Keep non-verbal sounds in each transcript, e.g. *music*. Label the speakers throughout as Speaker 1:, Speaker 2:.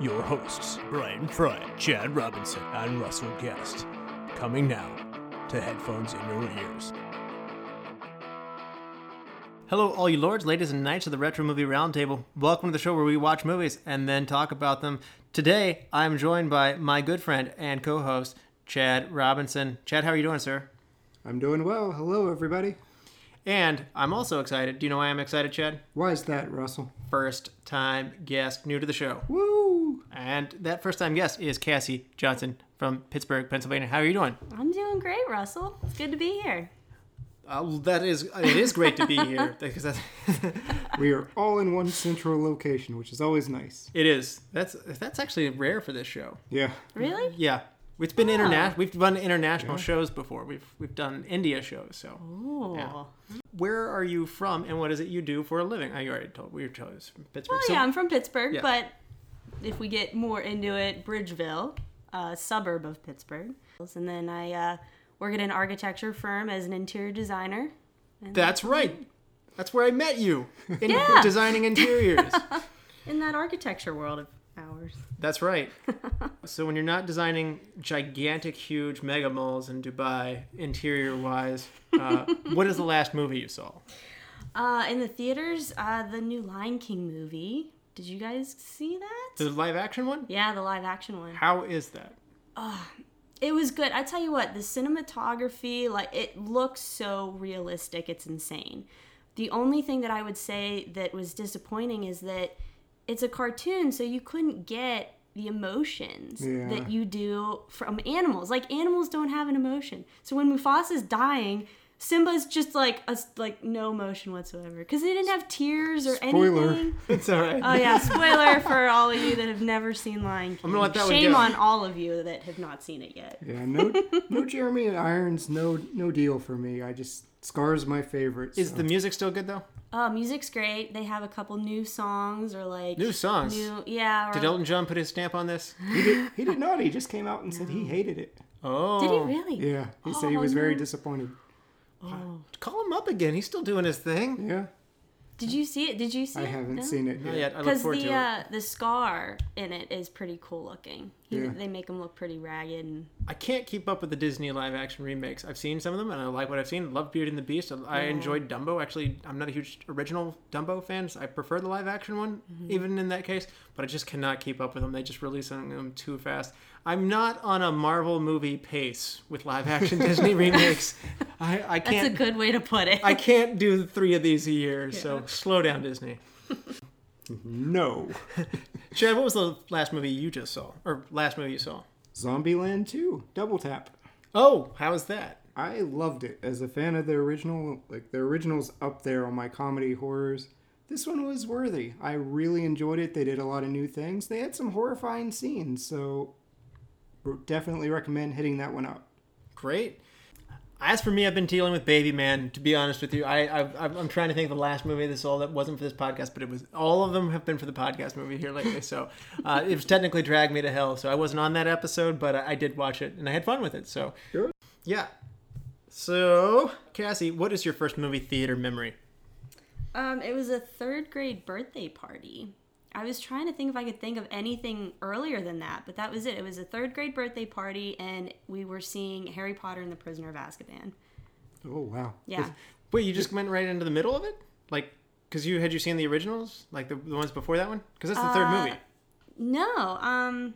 Speaker 1: your hosts, Brian Fry, Chad Robinson, and Russell Guest. Coming now to headphones in your ears.
Speaker 2: Hello, all you lords, ladies, and knights of the Retro Movie Roundtable. Welcome to the show where we watch movies and then talk about them. Today, I'm joined by my good friend and co host, Chad Robinson. Chad, how are you doing, sir?
Speaker 3: I'm doing well. Hello, everybody.
Speaker 2: And I'm also excited. Do you know why I'm excited, Chad?
Speaker 3: Why is that, Russell?
Speaker 2: First time guest, new to the show.
Speaker 3: Woo!
Speaker 2: And that first time guest is Cassie Johnson from Pittsburgh, Pennsylvania. How are you doing?
Speaker 4: I'm doing great, Russell. It's good to be here.
Speaker 2: Uh, that is, it is great to be here *laughs* because that's, *laughs*
Speaker 3: We are all in one central location, which is always nice.
Speaker 2: it is. That's that's actually rare for this show.
Speaker 3: Yeah.
Speaker 4: Really?
Speaker 2: Yeah, it's been
Speaker 4: Oh.
Speaker 2: international. We've done international shows before. We've we've done India shows. So,
Speaker 4: Ooh.
Speaker 2: Yeah. where are you from, and what is it you do for a living? I already told. We were told it's from Pittsburgh.
Speaker 4: Well,
Speaker 2: So-
Speaker 4: yeah, I'm from Pittsburgh,
Speaker 2: Yeah.
Speaker 4: but if we get more into it, Bridgeville, a suburb of Pittsburgh. And then I uh, work at an architecture firm as an interior designer. And
Speaker 2: that's right. That's where I met you in
Speaker 4: Yeah. *laughs*
Speaker 2: designing interiors. *laughs*
Speaker 4: in that architecture world of ours.
Speaker 2: that's right. *laughs* So when you're not designing gigantic, huge mega malls in Dubai, interior wise, uh, what is the last movie you saw?
Speaker 4: Uh, in the theaters, uh, the new Lion King movie. Did you guys see that?
Speaker 2: The live action one?
Speaker 4: Yeah, the live action one.
Speaker 2: How is that?
Speaker 4: It was good. I tell you what, the cinematography, like it looks so realistic, it's insane. The only thing that I would say that was disappointing is that it's a cartoon, so you couldn't get the emotions
Speaker 3: Yeah.
Speaker 4: that you do from animals. Like animals don't have an emotion. So when Mufasa's dying, Simba's just like a, like no emotion whatsoever because they didn't have tears or anything.
Speaker 3: Spoiler.
Speaker 4: anything. *laughs*
Speaker 2: It's all right.
Speaker 4: Oh yeah, spoiler *laughs* for all of you that have never seen Lion King.
Speaker 2: gonna let that one
Speaker 4: Shame
Speaker 2: go.
Speaker 4: on all of you that have not seen it yet.
Speaker 3: Yeah, no no *laughs* Jeremy Irons, no no deal for me. I just Scar's my favorite.
Speaker 2: Is the music still good though?
Speaker 4: Uh, music's great. They have a couple new songs or like
Speaker 2: New songs?
Speaker 4: New, yeah. Or,
Speaker 2: Did Elton John put his stamp on this?
Speaker 3: he did he did not. He just came out and said he hated it.
Speaker 2: Oh.
Speaker 4: did he really?
Speaker 3: Yeah. He said he
Speaker 4: Oh,
Speaker 3: was very
Speaker 4: no.
Speaker 3: Disappointed.
Speaker 2: Call him up again. He's still doing his thing.
Speaker 3: Yeah.
Speaker 4: Did you see it? Did you see
Speaker 3: I
Speaker 4: it?
Speaker 3: haven't
Speaker 4: No?
Speaker 3: seen it yet.
Speaker 2: yet. I look
Speaker 4: Because the
Speaker 2: to it.
Speaker 4: uh, the scar in it is pretty cool looking. He,
Speaker 3: Yeah.
Speaker 4: They make him look pretty ragged. And,
Speaker 2: I can't keep up with the Disney live action remakes. I've seen some of them and I like what I've seen. Love Beauty and the Beast. I enjoyed Dumbo. Actually, I'm not a huge original Dumbo fan. so I prefer the live action one,
Speaker 4: Mm-hmm.
Speaker 2: even in that case. But I just cannot keep up with them. They just release them too fast. I'm not on a Marvel movie pace with live action *laughs* Disney remakes. I, I can't.
Speaker 4: That's a good way to put it.
Speaker 2: I can't do three of these a year. So slow down, Disney. *laughs*
Speaker 3: No. *laughs*
Speaker 2: Chad, what was the last movie you just saw, or last movie you saw?
Speaker 3: Zombieland 2, Double Tap.
Speaker 2: Oh, how was that?
Speaker 3: I loved it. As a fan of the original, like the original's up there on my comedy horrors. This one was worthy. I really enjoyed it. They did a lot of new things. They had some horrifying scenes, so definitely recommend hitting that one up.
Speaker 2: Great. As for me, I've been dealing with Baby Man. To be honest with you, I, I I'm I'm trying to think of the last movie this all that wasn't for this podcast, but it was all of them have been for the podcast movie here lately. So uh, *laughs* it was technically Drag Me to Hell. So I wasn't on that episode, but I, I did watch it and I had fun with it. So
Speaker 3: Good.
Speaker 2: yeah. So Cassie, what is your first movie theater memory?
Speaker 4: Um, it was a third grade birthday party. I was trying to think if I could think of anything earlier than that, but that was it. It was a third grade birthday party, and we were seeing Harry Potter and the Prisoner of Azkaban.
Speaker 3: Oh wow.
Speaker 4: Yeah.
Speaker 2: Wait, you just went right into the middle of it, like because you had you seen the originals, like the, the ones before that one? Because that's the third
Speaker 4: Uh,
Speaker 2: movie.
Speaker 4: No, um,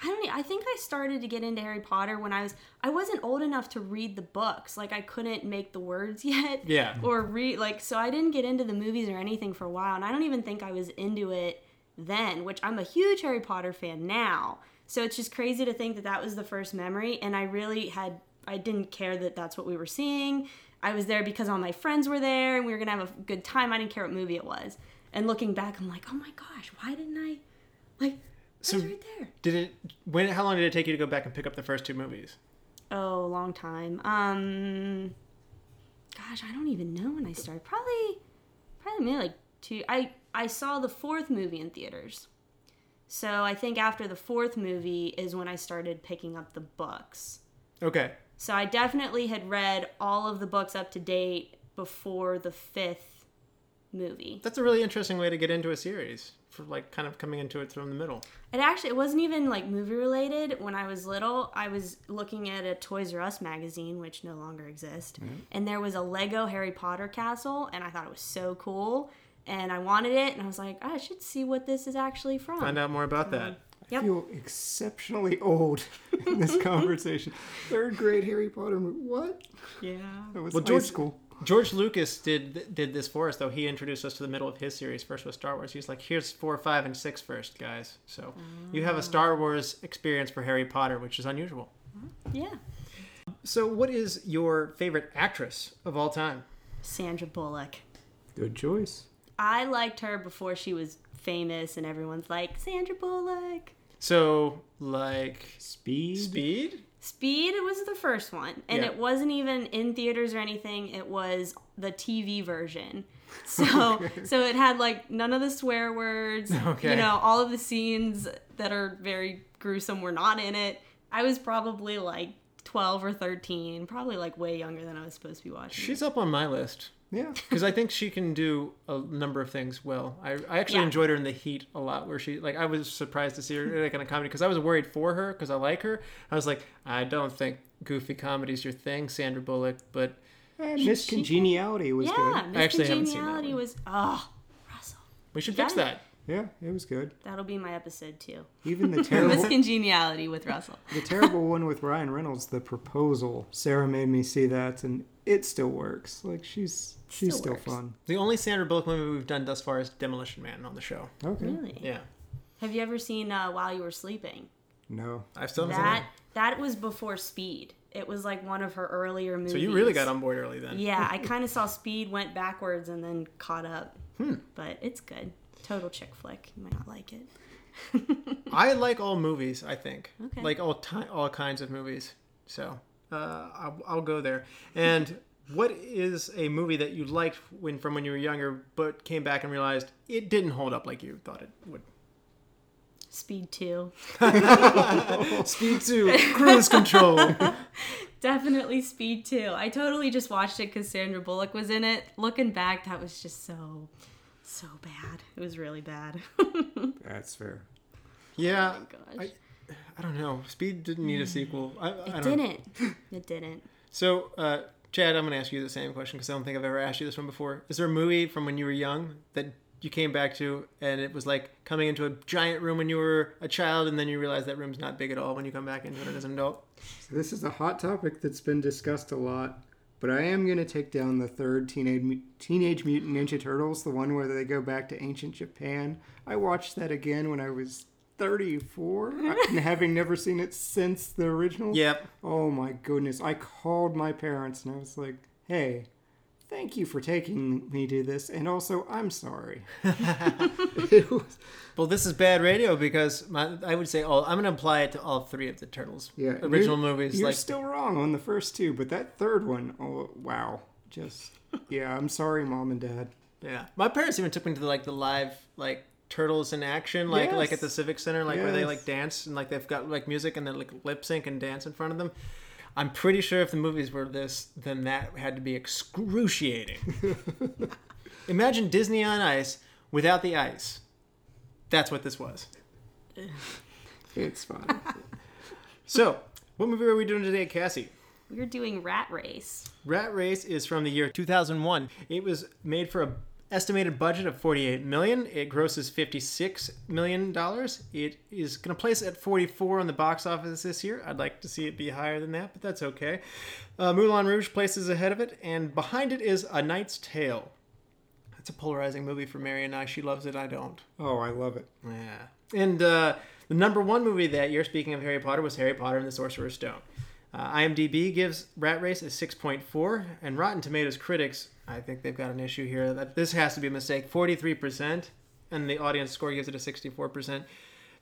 Speaker 4: I don't. I think I started to get into Harry Potter when I was. I wasn't old enough to read the books. Like I couldn't make the words *laughs* yet.
Speaker 2: Yeah.
Speaker 4: Or read like so. I didn't get into the movies or anything for a while, and I don't even think I was into it then. Which I'm a huge Harry Potter fan now. So it's just crazy to think that that was the first memory, and I really had. I didn't care that that's what we were seeing. I was there because all my friends were there, and we were gonna have a good time. I didn't care what movie it was. And looking back, I'm like, oh my gosh, why didn't I? Like
Speaker 2: So
Speaker 4: right there.
Speaker 2: did it? When? How long did it take you to go back and pick up the first two movies?
Speaker 4: Oh, a long time. Um, gosh, I don't even know when I started. Probably, probably maybe like two. I I saw the fourth movie in theaters, so I think after the fourth movie is when I started picking up the books.
Speaker 2: Okay.
Speaker 4: So I definitely had read all of the books up to date before the fifth movie.
Speaker 2: That's a really interesting way to get into a series for like kind of coming into it from the middle.
Speaker 4: It actually it wasn't even like movie related. When I was little, I was looking at a Toys R Us magazine, which no longer exists, mm-hmm. and there was a Lego Harry Potter castle, and I thought it was so cool, and I wanted it, and I was like, I should see what this is actually from.
Speaker 2: Find out more about that.
Speaker 4: Yep.
Speaker 3: I feel exceptionally old in this *laughs* conversation. Third grade Harry Potter movie. What?
Speaker 4: Yeah.
Speaker 3: That was
Speaker 2: Well,
Speaker 3: high
Speaker 2: George-
Speaker 3: school.
Speaker 2: George Lucas did did this for us though. He introduced us to the middle of his series first with Star Wars. He's like, "Here's four, five, and six first, guys." So you have a ah. Star Wars experience for Harry Potter, which is unusual. Mm-hmm.
Speaker 4: Yeah.
Speaker 2: So, what is your favorite actress of all time?
Speaker 4: Sandra Bullock.
Speaker 3: Good choice.
Speaker 4: I liked her before she was famous, and everyone's like Sandra Bullock.
Speaker 2: So, like
Speaker 3: Speed.
Speaker 2: Speed.
Speaker 4: Speed It was the first one, and
Speaker 2: Yeah.
Speaker 4: it wasn't even in theaters or anything. It was the TV version. *laughs* So, so it had like none of the swear words.
Speaker 2: Okay.
Speaker 4: You know, all of the scenes that are very gruesome were not in it. I was probably like twelve or thirteen, probably like way younger than I was supposed to be watching.
Speaker 2: She's up on my list
Speaker 3: Yeah.
Speaker 2: because I think she can do a number of things well. I, I actually
Speaker 4: Yeah.
Speaker 2: enjoyed her in The Heat a lot, where she like I was surprised to see her like in a comedy because I was worried for her because I like her. I was like, I don't think goofy comedy's your thing, Sandra Bullock, but eh,
Speaker 3: And Miss
Speaker 4: she-
Speaker 3: Congeniality was
Speaker 4: yeah,
Speaker 3: good.
Speaker 4: Miss
Speaker 2: I actually haven't seen that
Speaker 4: Congeniality
Speaker 2: one.
Speaker 4: was oh Russell.
Speaker 2: we should
Speaker 4: Got
Speaker 2: fix
Speaker 4: it.
Speaker 2: that.
Speaker 3: Yeah, it was good.
Speaker 4: That'll be my episode too.
Speaker 3: Even the *laughs*
Speaker 4: Miss
Speaker 3: terrible,
Speaker 4: Congeniality with Russell. *laughs*
Speaker 3: the terrible one with Ryan Reynolds, The Proposal. Sarah made me see that, and it still works. Like she's she's
Speaker 4: Still
Speaker 3: still,
Speaker 4: works.
Speaker 3: fun.
Speaker 2: The only Sandra Bullock movie we've done thus far is Demolition Man on the show.
Speaker 3: Okay.
Speaker 4: Really?
Speaker 2: Yeah,
Speaker 4: Have you ever seen uh, While You Were Sleeping?
Speaker 3: No.
Speaker 2: I've still haven't
Speaker 4: That
Speaker 2: seen
Speaker 4: that was before Speed. It was like one of her earlier movies.
Speaker 2: So you really got on board early then.
Speaker 4: Yeah, I kind of saw Speed, went backwards, and then caught up.
Speaker 2: Hmm.
Speaker 4: But it's good. Total chick flick. You might not like it. *laughs*
Speaker 2: I like all movies. I think
Speaker 4: Okay.
Speaker 2: like all ti all kinds of movies. So uh, I'll, I'll go there. And what is a movie that you liked when from when you were younger, but came back and realized it didn't hold up like you thought it would?
Speaker 4: Speed 2. *laughs*
Speaker 2: Speed Two, Cruise Control. *laughs*
Speaker 4: Definitely Speed 2. I totally just watched it because Sandra Bullock was in it. Looking back, that was just so, so bad. It was really bad. *laughs*
Speaker 3: That's fair.
Speaker 2: Yeah,
Speaker 4: Gosh.
Speaker 2: I, I don't know. Speed didn't need a sequel. I, I
Speaker 4: it
Speaker 2: don't
Speaker 4: didn't. *laughs* It didn't.
Speaker 2: So, uh, Chad, I'm going to ask you the same question because I don't think I've ever asked you this one before. Is there a movie from when you were young that you came back to and it was like coming into a giant room when you were a child and then you realize that room's not big at all when you come back into it as an adult?
Speaker 3: So this is a hot topic that's been discussed a lot, but I am going to take down the third Teenage Teenage Mutant Ninja Turtles, the one where they go back to ancient Japan. I watched that again when I was 34, *laughs* uh, and having never seen it since the original.
Speaker 2: Yep.
Speaker 3: Oh my goodness! I called my parents and I was like, "Hey, thank you for taking me to this, and also I'm sorry." was, *laughs*
Speaker 2: Well, this is bad radio because my, I would say all. I'm going to apply it to all three of the Turtles
Speaker 3: yeah,
Speaker 2: original
Speaker 3: you're-
Speaker 2: movies.
Speaker 3: You're
Speaker 2: like
Speaker 3: still wrong on the first two, but that third one, oh wow, just yeah. I'm sorry, mom and dad.
Speaker 2: yeah, my parents even took me to the, like the live like Turtles in action, like like at the Civic Center, like where they like dance and like they've got like music and then like lip sync and dance in front of them. I'm pretty sure if the movies were this, then that had to be excruciating. *laughs* Imagine Disney on ice without the ice. That's what this was. *laughs*
Speaker 3: It's fine. *laughs*
Speaker 2: So, what movie are we doing today, Cassie?
Speaker 4: We're doing Rat Race.
Speaker 2: Rat Race is from the year 2001. It was made for a estimated budget of 48 million. It grosses 56 million dollars. It is going to place at 44 on the box office this year. I'd like to see it be higher than that, but that's okay. Uh, Moulin Rouge places ahead of it, and behind it is A Knight's Tale. That's a polarizing movie for Mary and I. She loves it. I don't.
Speaker 3: oh, I love it.
Speaker 2: Yeah. And uh, the number one movie that year, speaking of Harry Potter, was Harry Potter and the Sorcerer's Stone. Uh, IMDb gives Rat Race a 6.4, and Rotten Tomatoes critics, I think they've got an issue here. That this has to be a mistake. 43%, and the audience score gives it a 64%.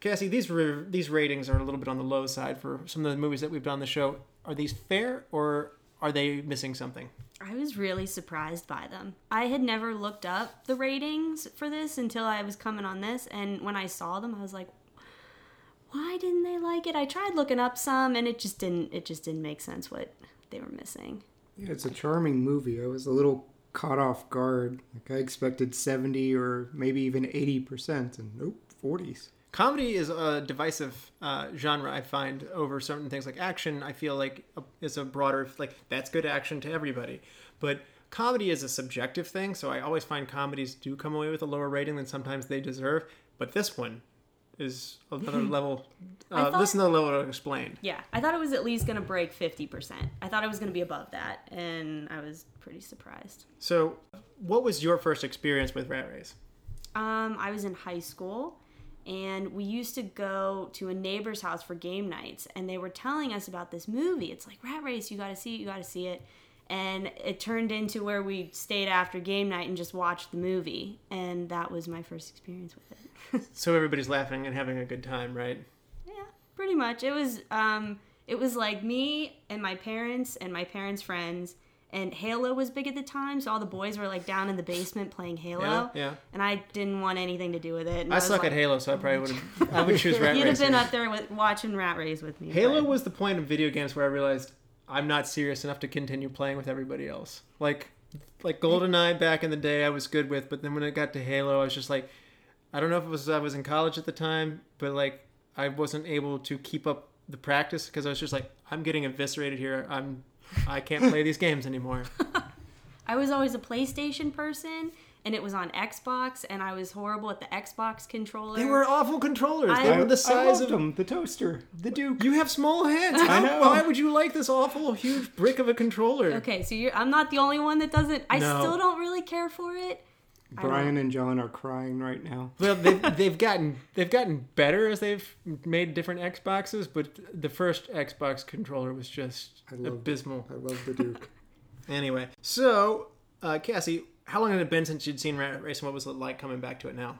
Speaker 2: Cassie, these re- these ratings are a little bit on the low side for some of the movies that we've done on the show. Are these fair or are they missing something?
Speaker 4: I was really surprised by them. I had never looked up the ratings for this until I was coming on this, and when I saw them, I was like, "Why didn't they like it?" I tried looking up some, and it just didn't. It just didn't make sense what they were missing.
Speaker 3: Yeah, it's a charming movie. I was a little caught off guard. Like I expected 70 or maybe even 80%, and nope, 40s.
Speaker 2: Comedy is a divisive uh, genre. I find over certain things like action. I feel like it's a broader like that's good action to everybody, but comedy is a subjective thing. So I always find comedies do come away with a lower rating than sometimes they deserve. But this one is another *laughs* level. Uh,
Speaker 4: thought-
Speaker 2: this is another level to explain.
Speaker 4: Yeah, I thought it was at least going to break fifty percent. I thought it was going to be above that, and I was pretty surprised.
Speaker 2: So, what was your first experience with Rat Race?
Speaker 4: Um, I was in high school, and we used to go to a neighbor's house for game nights, and they were telling us about this movie. It's like Rat Race, you got to see it, you got to see it. And it turned into where we stayed after game night and just watched the movie, and that was my first experience with it. *laughs*
Speaker 2: So everybody's laughing and having a good time, right?
Speaker 4: yeah, pretty much. It was um, it was like me and my parents and my parents' friends. And Halo was big at the time, so all the boys were like down in the basement playing Halo.
Speaker 2: Yeah, yeah.
Speaker 4: And I didn't want anything to do with it.
Speaker 2: I
Speaker 4: was
Speaker 2: suck
Speaker 4: like,
Speaker 2: at Halo, so I probably would have. *laughs* I would choose Rat Race.
Speaker 4: You'd have been up there with watching Rat Race with me.
Speaker 2: Halo
Speaker 4: but-
Speaker 2: was the point of video games where I realized I'm not serious enough to continue playing with everybody else. Like, like GoldenEye back in the day, I was good with, but then when it got to Halo, I was just like, I don't know if it was I was in college at the time, but like I wasn't able to keep up the practice because I was just like, I'm getting eviscerated here. I'm, I can't play these games anymore. *laughs*
Speaker 4: I was always a PlayStation person, and it was on Xbox, and I was horrible at the Xbox controller.
Speaker 2: They were awful controllers.
Speaker 4: I-
Speaker 2: they were the size of.
Speaker 3: them. The toaster, the Duke.
Speaker 2: You have small hands. *laughs* How,
Speaker 3: know.
Speaker 2: Why would you like this awful huge brick of a controller?
Speaker 4: Okay, so you're, I'm not the only one that doesn't. I
Speaker 2: No.
Speaker 4: still don't really care for it.
Speaker 3: Brian and John are crying right now.
Speaker 2: Well, they've, they've gotten they've gotten better as they've made different Xboxes, but the first Xbox controller was just
Speaker 3: I loved it.
Speaker 2: abysmal.
Speaker 3: I love the Duke. *laughs*
Speaker 2: Anyway, so uh, Cassie, how long had it been since you'd seen Race, and what was it like coming back to it now?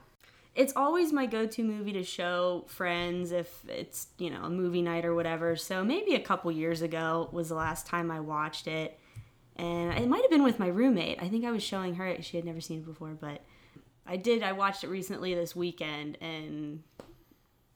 Speaker 4: It's always my go-to movie to show friends if it's you know a movie night or whatever. So maybe a couple years ago was the last time I watched it, and it might have been with my roommate. I think I was showing her it. She had never seen it before, but I did. I watched it recently this weekend, and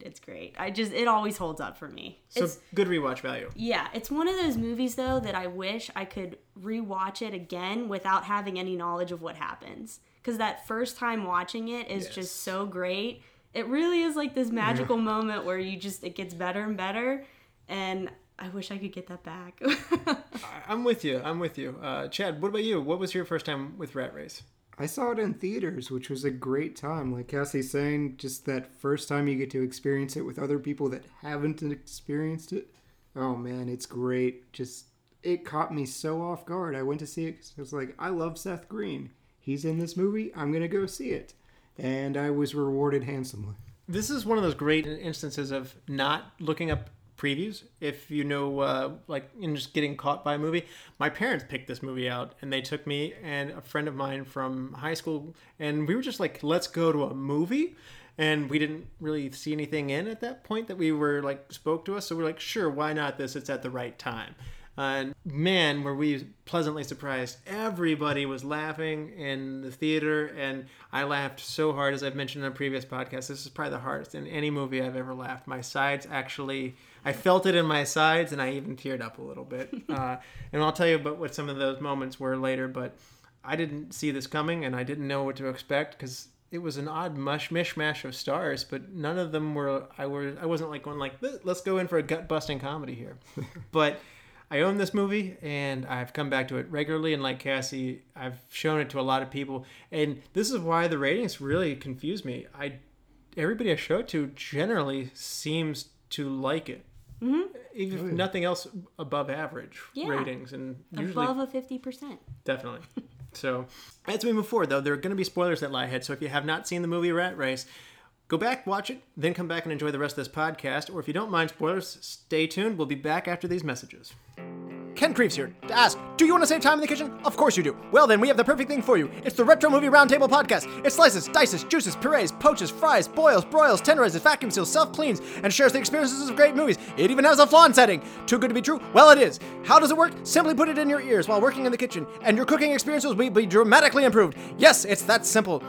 Speaker 4: it's great. I just it always holds up for me.
Speaker 2: So
Speaker 4: It's
Speaker 2: good rewatch value.
Speaker 4: yeah, it's one of those movies though that I wish I could rewatch it again without having any knowledge of what happens. Because that first time watching it is
Speaker 2: Yes.
Speaker 4: just so great. It really is like this magical moment where you just it gets better and better, and I wish I could get that back. *laughs*
Speaker 2: I'm with you. I'm with you. Uh, Chad, what about you? What was your first time with Rat Race?
Speaker 3: I saw it in theaters, which was a great time. Like Cassie's saying, just that first time you get to experience it with other people that haven't experienced it. Oh man, it's great. Just it caught me so off guard. I went to see it because I was like, I love Seth Green. He's in this movie. I'm gonna go see it, and I was rewarded handsomely.
Speaker 2: This is one of those great instances of not looking up previews if you know uh, like in just getting caught by a movie. My parents picked this movie out and they took me and a friend of mine from high school and we were just like let's go to a movie. And we didn't really see anything in at that point that we were like spoke to us so we're like sure why not? This it's at the right time. And man were we pleasantly surprised. Everybody was laughing in the theater and i laughed so hard as i've mentioned in a previous podcast this is probably the hardest in any movie i've ever laughed. My sides actually i felt it in my sides and i even teared up a little bit *laughs* uh, and i'll tell you about what some of those moments were later but i didn't see this coming and i didn't know what to expect because it was an odd mush mishmash of stars, but none of them were. I were. I wasn't like going like let's go in for a gut busting comedy here, *laughs* but I own this movie and I've come back to it regularly. And like Cassie, I've shown it to a lot of people, and this is why the ratings really confuse me. I everybody I show it to generally seems to like it, mm-hmm. even if
Speaker 3: Oh,
Speaker 2: nothing else above average
Speaker 4: Yeah.
Speaker 2: ratings, and usually
Speaker 4: Above a fifty percent.
Speaker 2: Definitely. *laughs* So, as we move forward, though, there are going to be spoilers that lie ahead. So, if you have not seen the movie Rat Race, go back, watch it, then come back and enjoy the rest of this podcast. Or if you don't mind spoilers, stay tuned. We'll be back after these messages. Ken Creeves here to ask, do you want to save time in the kitchen? Of course you do. Well then, we have the perfect thing for you. It's the Retro Movie Roundtable Podcast. It slices, dices, juices, purees, poaches, fries, boils, broils, tenderizes, vacuum seals, self-cleans, and shares the experiences of great movies. It even has a flan setting. Too good to be true? Well, it is. How does it work? Simply put it in your ears while working in the kitchen, and your cooking experience will be dramatically improved. Yes, it's that simple.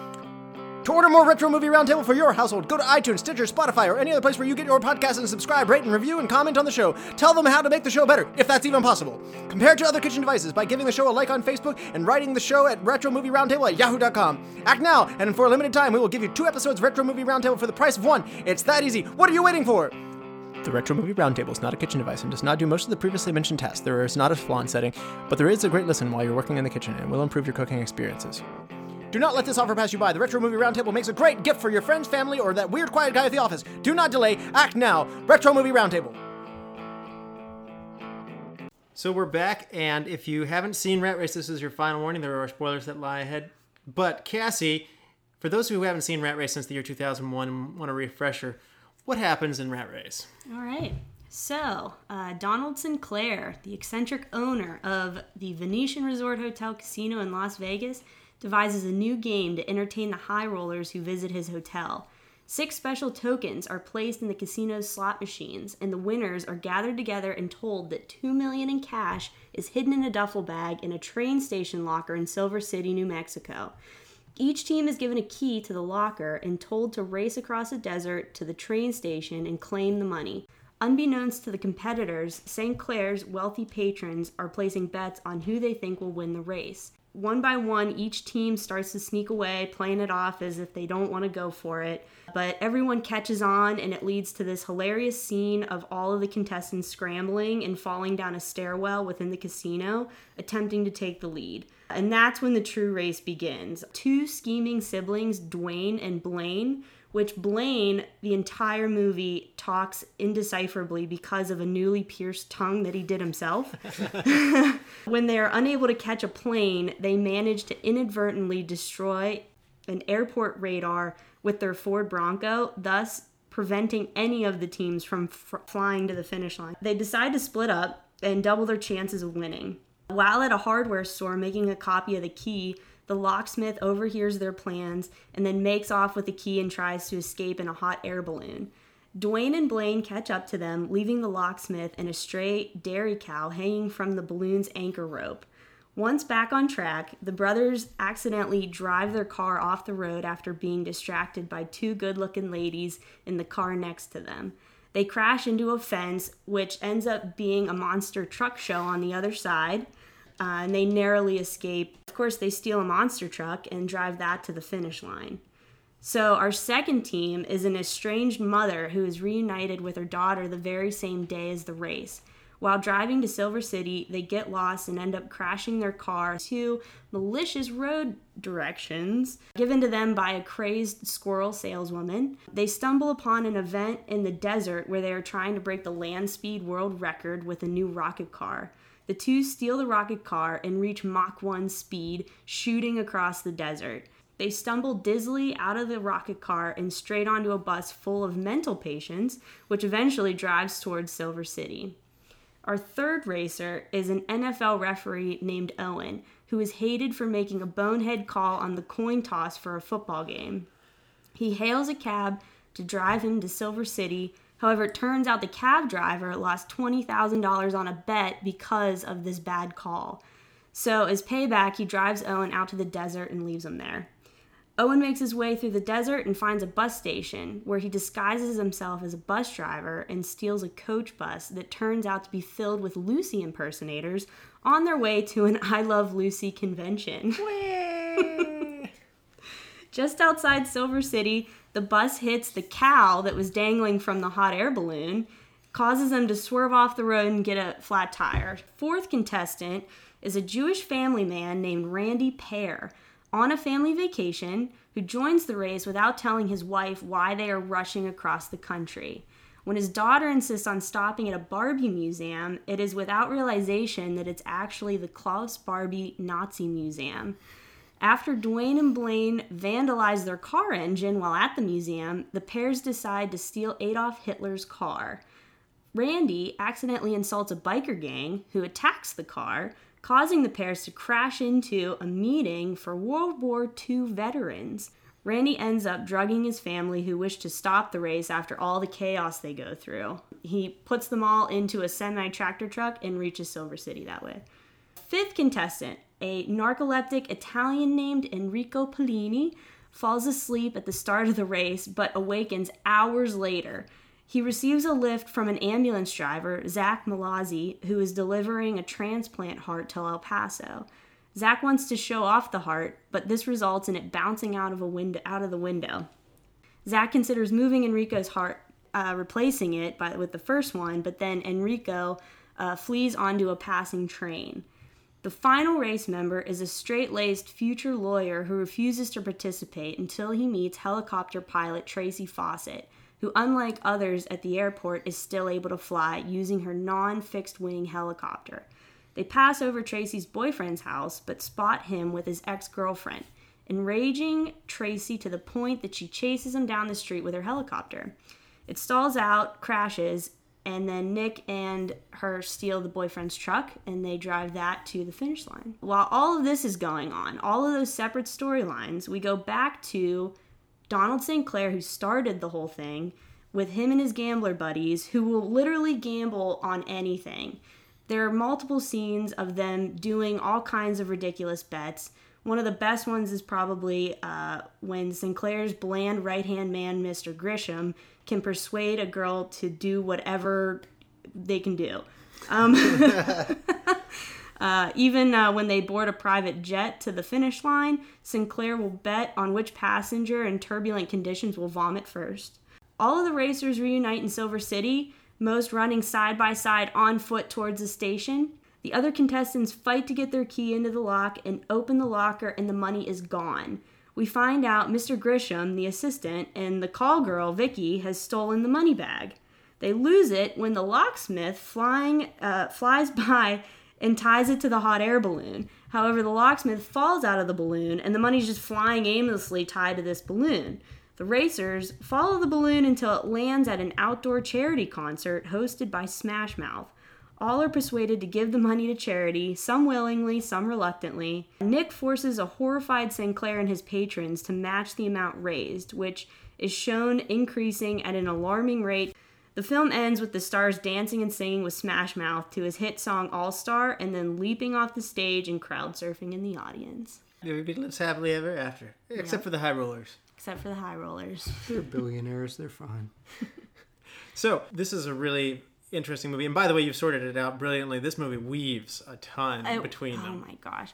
Speaker 2: To order more Retro Movie Roundtable for your household, go to iTunes, Stitcher, Spotify, or any other place where you get your podcast and subscribe, rate, and review, and comment on the show. Tell them how to make the show better, if that's even possible. Compare to other kitchen devices by giving the show a like on Facebook and writing the show at Retro Movie Roundtable at yahoo.com. Act now, and for a limited time, we will give you two episodes of Retro Movie Roundtable for the price of one. It's that easy. What are you waiting for? The Retro Movie Roundtable is not a kitchen device and does not do most of the previously mentioned tasks. There is not a flan setting, but there is a great listen while you're working in the kitchen and will improve your cooking experiences. Do not let this offer pass you by. The Retro Movie Roundtable makes a great gift for your friends, family, or that weird quiet guy at the office. Do not delay. Act now. Retro Movie Roundtable.
Speaker 5: So we're back, and if you haven't seen Rat Race, this is your final warning. There are spoilers that lie ahead. But Cassie, for those who haven't seen Rat Race since the year 2001 and want a refresher, what happens in Rat Race?
Speaker 4: All right. So, uh, Donald Sinclair, the eccentric owner of the Venetian Resort Hotel Casino in Las Vegas, devises a new game to entertain the high rollers who visit his hotel. Six special tokens are placed in the casino's slot machines, and the winners are gathered together and told that two million in cash is hidden in a duffel bag in a train station locker in Silver City, New Mexico. Each team is given a key to the locker and told to race across a desert to the train station and claim the money. Unbeknownst to the competitors, Sinclair's wealthy patrons are placing bets on who they think will win the race. One by one, each team starts to sneak away, playing it off as if they don't want to go for it. But everyone catches on, and it leads to this hilarious scene of all of the contestants scrambling and falling down a stairwell within the casino, attempting to take the lead. And that's when the true race begins. Two scheming siblings, Duane and Blaine, which Blaine, the entire movie, talks indecipherably because of a newly pierced tongue that he did himself. *laughs* *laughs* when they are unable to catch a plane, they manage to inadvertently destroy an airport radar with their Ford Bronco, thus preventing any of the teams from flying to the finish line. They decide to split up and double their chances of winning. While at a hardware store making a copy of the key, the locksmith overhears their plans and then makes off with the key and tries to escape in a hot air balloon. Duane and Blaine catch up to them, leaving the locksmith and a stray dairy cow hanging from the balloon's anchor rope. Once back on track, the brothers accidentally drive their car off the road after being distracted by two good looking ladies in the car next to them. They crash into a fence, which ends up being a monster truck show on the other side uh, and they narrowly escape. Of course, they steal a monster truck and drive that to the finish line. So, our second team is an estranged mother who is reunited with her daughter the very same day as the race. While driving to Silver City, they get lost and end up crashing their car to malicious road directions given to them by a crazed squirrel saleswoman. They stumble upon an event in the desert where they are trying to break the land speed world record with a new rocket car. The two steal the rocket car and reach Mach 1 speed, shooting across the desert. They stumble dizzily out of the rocket car and straight onto a bus full of mental patients, which eventually drives towards Silver City. Our third racer is an NFL referee named Owen, who is hated for making a bonehead call on the coin toss for a football game. He hails a cab to drive him to Silver City However, it turns out the cab driver lost $20,000 on a bet because of this bad call. So, as payback, he drives Owen out to the desert and leaves him there. Owen makes his way through the desert and finds a bus station where he disguises himself as a bus driver and steals a coach bus that turns out to be filled with Lucy impersonators on their way to an I Love Lucy convention. Just outside Silver City, the bus hits the cow that was dangling from the hot air balloon, causes them to swerve off the road and get a flat tire. Fourth contestant is a Jewish family man named Randy Pear on a family vacation who joins the race without telling his wife why they are rushing across the country. When his daughter insists on stopping at a Barbie museum, it is without realization that it's actually the Klaus Barbie Nazi Museum. After Duane and Blaine vandalize their car engine while at the museum, the pairs decide to steal Adolf Hitler's car. Randy accidentally insults a biker gang who attacks the car, causing the pairs to crash into a meeting for World War II veterans. Randy ends up drugging his family who wish to stop the race after all the chaos they go through. He puts them all into a semi tractor truck and reaches Silver City that way. Fifth contestant, a narcoleptic Italian named Enrico Polini, falls asleep at the start of the race but awakens hours later. He receives a lift from an ambulance driver, Zach Mallozzi, who is delivering a transplant heart to El Paso. Zach wants to show off the heart, but this results in it bouncing out of a window out of the window. Zach considers moving Enrico's heart, uh, replacing it by, with the first one, but then Enrico uh, flees onto a passing train. The final race member is a straight laced future lawyer who refuses to participate until he meets helicopter pilot Tracy Faucet, who, unlike others at the airport, is still able to fly using her non fixed wing helicopter. They pass over Tracy's boyfriend's house but spot him with his ex girlfriend, enraging Tracy to the point that she chases him down the street with her helicopter. It stalls out, crashes, and then Nick and her steal the boyfriend's truck and they drive that to the finish line. While all of this is going on, all of those separate storylines, we go back to Donald Sinclair, who started the whole thing, with him and his gambler buddies who will literally gamble on anything. There are multiple scenes of them doing all kinds of ridiculous bets. One of the best ones is probably uh, when Sinclair's bland right hand man, Mr. Grisham, can persuade a girl to do whatever they can do. Um, *laughs* uh, even uh, when they board a private jet to the finish line, Sinclair will bet on which passenger in turbulent conditions will vomit first. All of the racers reunite in Silver City, most running side by side on foot towards the station. The other contestants fight to get their key into the lock and open the locker, and the money is gone. We find out Mr. Grisham, the assistant, and the call girl, Vicky, has stolen the money bag. They lose it when the locksmith flying uh, flies *laughs* by and ties it to the hot air balloon. However, the locksmith falls out of the balloon, and the money's just flying aimlessly tied to this balloon. The racers follow the balloon until it lands at an outdoor charity concert hosted by Smash Mouth. All are persuaded to give the money to charity, some willingly, some reluctantly. Nick forces a horrified Sinclair and his patrons to match the amount raised, which is shown increasing at an alarming rate. The film ends with the stars dancing and singing with Smash Mouth to his hit song All Star and then leaping off the stage and crowd surfing in the audience.
Speaker 2: Everybody lives happily ever after, except for the high rollers.
Speaker 4: Except for the high rollers.
Speaker 3: They're billionaires. They're fine. *laughs*
Speaker 2: So this is a really interesting movie, and by the way, you've sorted it out brilliantly. This movie weaves a ton
Speaker 4: I-
Speaker 2: between
Speaker 4: oh
Speaker 2: them.
Speaker 4: Oh my gosh.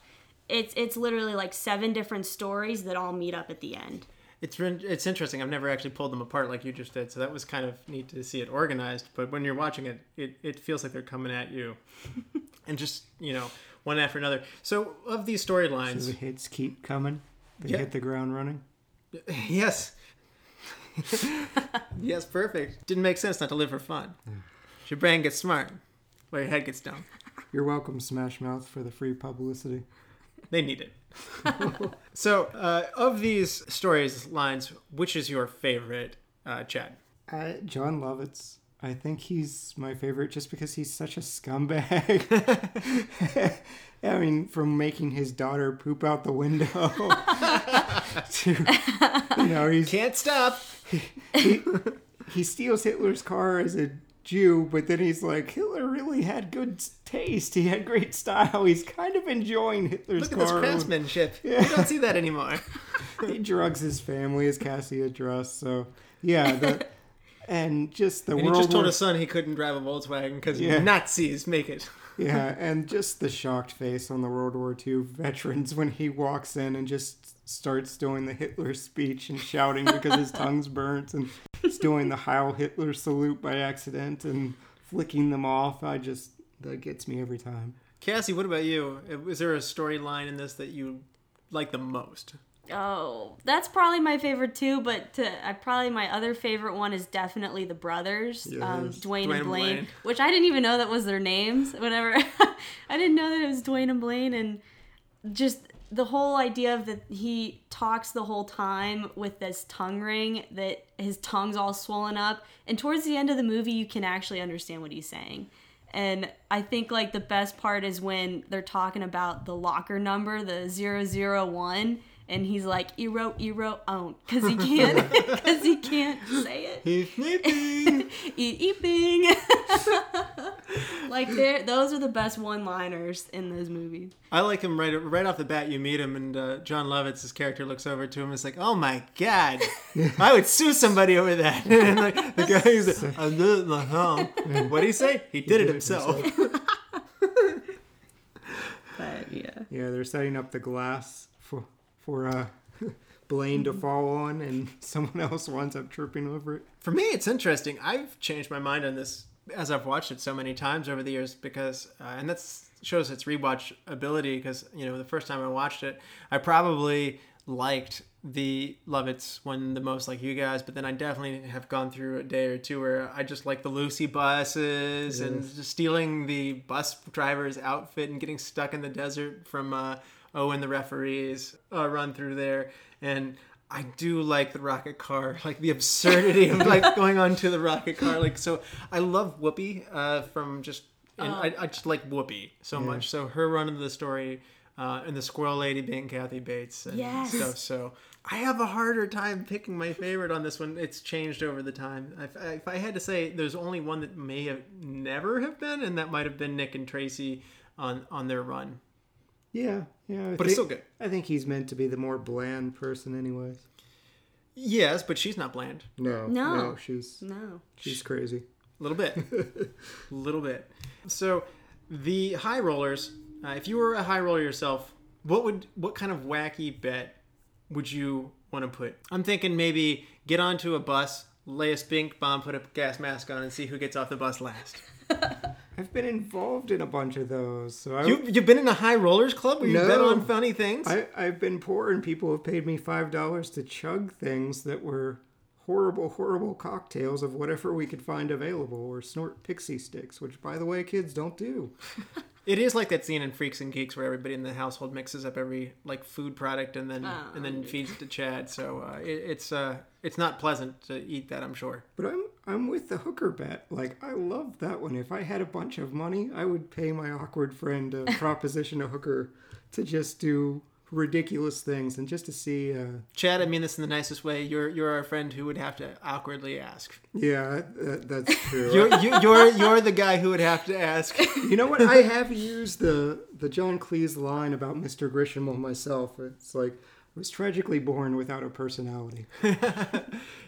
Speaker 4: It's it's literally like seven different stories that all meet up at the end.
Speaker 2: It's it's interesting. I've never actually pulled them apart like you just did, so that was kind of neat to see it organized. But when you're watching it, it, it feels like they're coming at you, *laughs* and just you know one after another. So of these
Speaker 3: So
Speaker 2: storylines,
Speaker 3: the hits keep coming. They
Speaker 2: Yeah.
Speaker 3: hit the ground running. *laughs*
Speaker 2: yes, *laughs* yes, perfect. Didn't make sense not to live for fun. Your brain gets smart, while your head gets dumb. *laughs*
Speaker 3: You're welcome, Smash Mouth, for the free publicity.
Speaker 2: They need it. *laughs* so, uh, of these stories lines, which is your favorite, uh, Chad?
Speaker 3: Uh, Jon Lovitz. I think he's my favorite just because he's such a scumbag. *laughs* I mean, from making his daughter poop out the window to, you know, he's
Speaker 2: Can't stop.
Speaker 3: he, he steals Hitler's car as a Jew, but then he's like, Hitler really had good taste. He had great style. He's kind of enjoying Hitler's
Speaker 2: Look at this craftsmanship. *laughs* You don't see that anymore. *laughs*
Speaker 3: he drugs his family as Cassie addressed. So yeah, the *laughs* and just the
Speaker 2: And he just told his son he couldn't drive a Volkswagen because
Speaker 3: Yeah.
Speaker 2: Nazis make it.
Speaker 3: yeah, and just the shocked face on the World War II veterans when he walks in and just starts doing the Hitler speech and shouting because his tongue's burnt and he's doing the Heil Hitler salute by accident and flicking them off. I just that gets me every time.
Speaker 2: Cassie, what about you? Is there a storyline in this that you like the most?
Speaker 4: Oh, that's probably my favorite too. But to, I probably my other favorite one is definitely the brothers, um, Duane,
Speaker 2: Duane
Speaker 4: and
Speaker 2: and
Speaker 4: Blaine,
Speaker 2: Blaine.
Speaker 4: which I didn't even know that was their names. Whenever *laughs* I didn't know that it was Duane and Blaine, and just the whole idea of that he talks the whole time with this tongue ring that his tongue's all swollen up and towards the end of the movie you can actually understand what he's saying. And i think like the best part is when they're talking about the locker number the 001 and he's like ero ero own because he can't *laughs* because he can't say it.
Speaker 2: He's sleeping.
Speaker 4: eat eating *laughs* like those are the best one liners in those movies
Speaker 2: I like him right right off the bat. You meet him, and uh, Jon Lovitz's character looks over to him. and is like, "Oh my god, *laughs* I would sue somebody over that." *laughs* and like, the guy is like, "I did it myself." What did he say? He did it himself.
Speaker 4: but yeah
Speaker 3: Yeah, they're setting up the glass for for uh, Blaine to fall on, and someone else winds up tripping over it.
Speaker 2: For me, it's interesting. I've changed my mind on this as I've watched it so many times over the years because, uh, and that shows its rewatch ability because, you know, the first time I watched it, I probably liked the Lovitz one the most like you guys, but then I definitely have gone through a day or two where I just like the Lucy buses and just stealing the bus driver's outfit and getting stuck in the desert from uh, Owen the referees uh, run through there. And I do like the rocket car, *laughs* like the absurdity of like *laughs* going on to the rocket car. Like so, I love Whoopi uh, from just, and I, I just like Whoopi so much. So her run into the story, uh, and the squirrel lady being Kathy Bates and
Speaker 4: Yes.
Speaker 2: stuff. So I have a harder time picking my favorite on this one. It's changed over the time. If I, if I had to say, there's only one that may have never have been, and that might have been Nick and Tracy on on their run.
Speaker 3: Yeah, yeah. I
Speaker 2: But it's still good.
Speaker 3: I think he's meant to be the more bland person, anyways.
Speaker 2: Yes, but she's not bland.
Speaker 3: No,
Speaker 4: No.
Speaker 3: no, she's
Speaker 4: no
Speaker 3: she's crazy.
Speaker 2: A little bit. A *laughs* little bit. So, the high rollers, uh, if you were a high roller yourself, what would what kind of wacky bet would you want to put? I'm thinking maybe get onto a bus, lay a spink bomb, put a gas mask on, and see who gets off the bus last. *laughs*
Speaker 3: I've been involved in a bunch of those, so I,
Speaker 2: You you've been in a high rollers club where you bet
Speaker 3: No.
Speaker 2: on funny things.
Speaker 3: I I've been poor, and people have paid me five dollars to chug things that were horrible, horrible cocktails of whatever we could find available, or snort pixie sticks, which, by the way, kids don't do. *laughs*
Speaker 2: It is like that scene in Freaks and Geeks where everybody in the household mixes up every like food product and then
Speaker 4: Oh.
Speaker 2: and then feeds it to Chad. So uh, it, it's uh it's not pleasant to eat that, I'm sure.
Speaker 3: But I'm I'm with the hooker bet. Like I love that one. If I had a bunch of money, I would pay my awkward friend a *laughs* proposition a hooker to just do ridiculous things and just to see. Uh,
Speaker 2: Chad, I mean this in the nicest way. You're you're our friend who would have to awkwardly ask.
Speaker 3: yeah, that, that's *laughs* true.
Speaker 2: You're you, you're you're the guy who would have to ask.
Speaker 3: you know what? I *laughs* have used the the John Cleese line about Mr. Grisham myself. It's like I was tragically born without a personality. *laughs*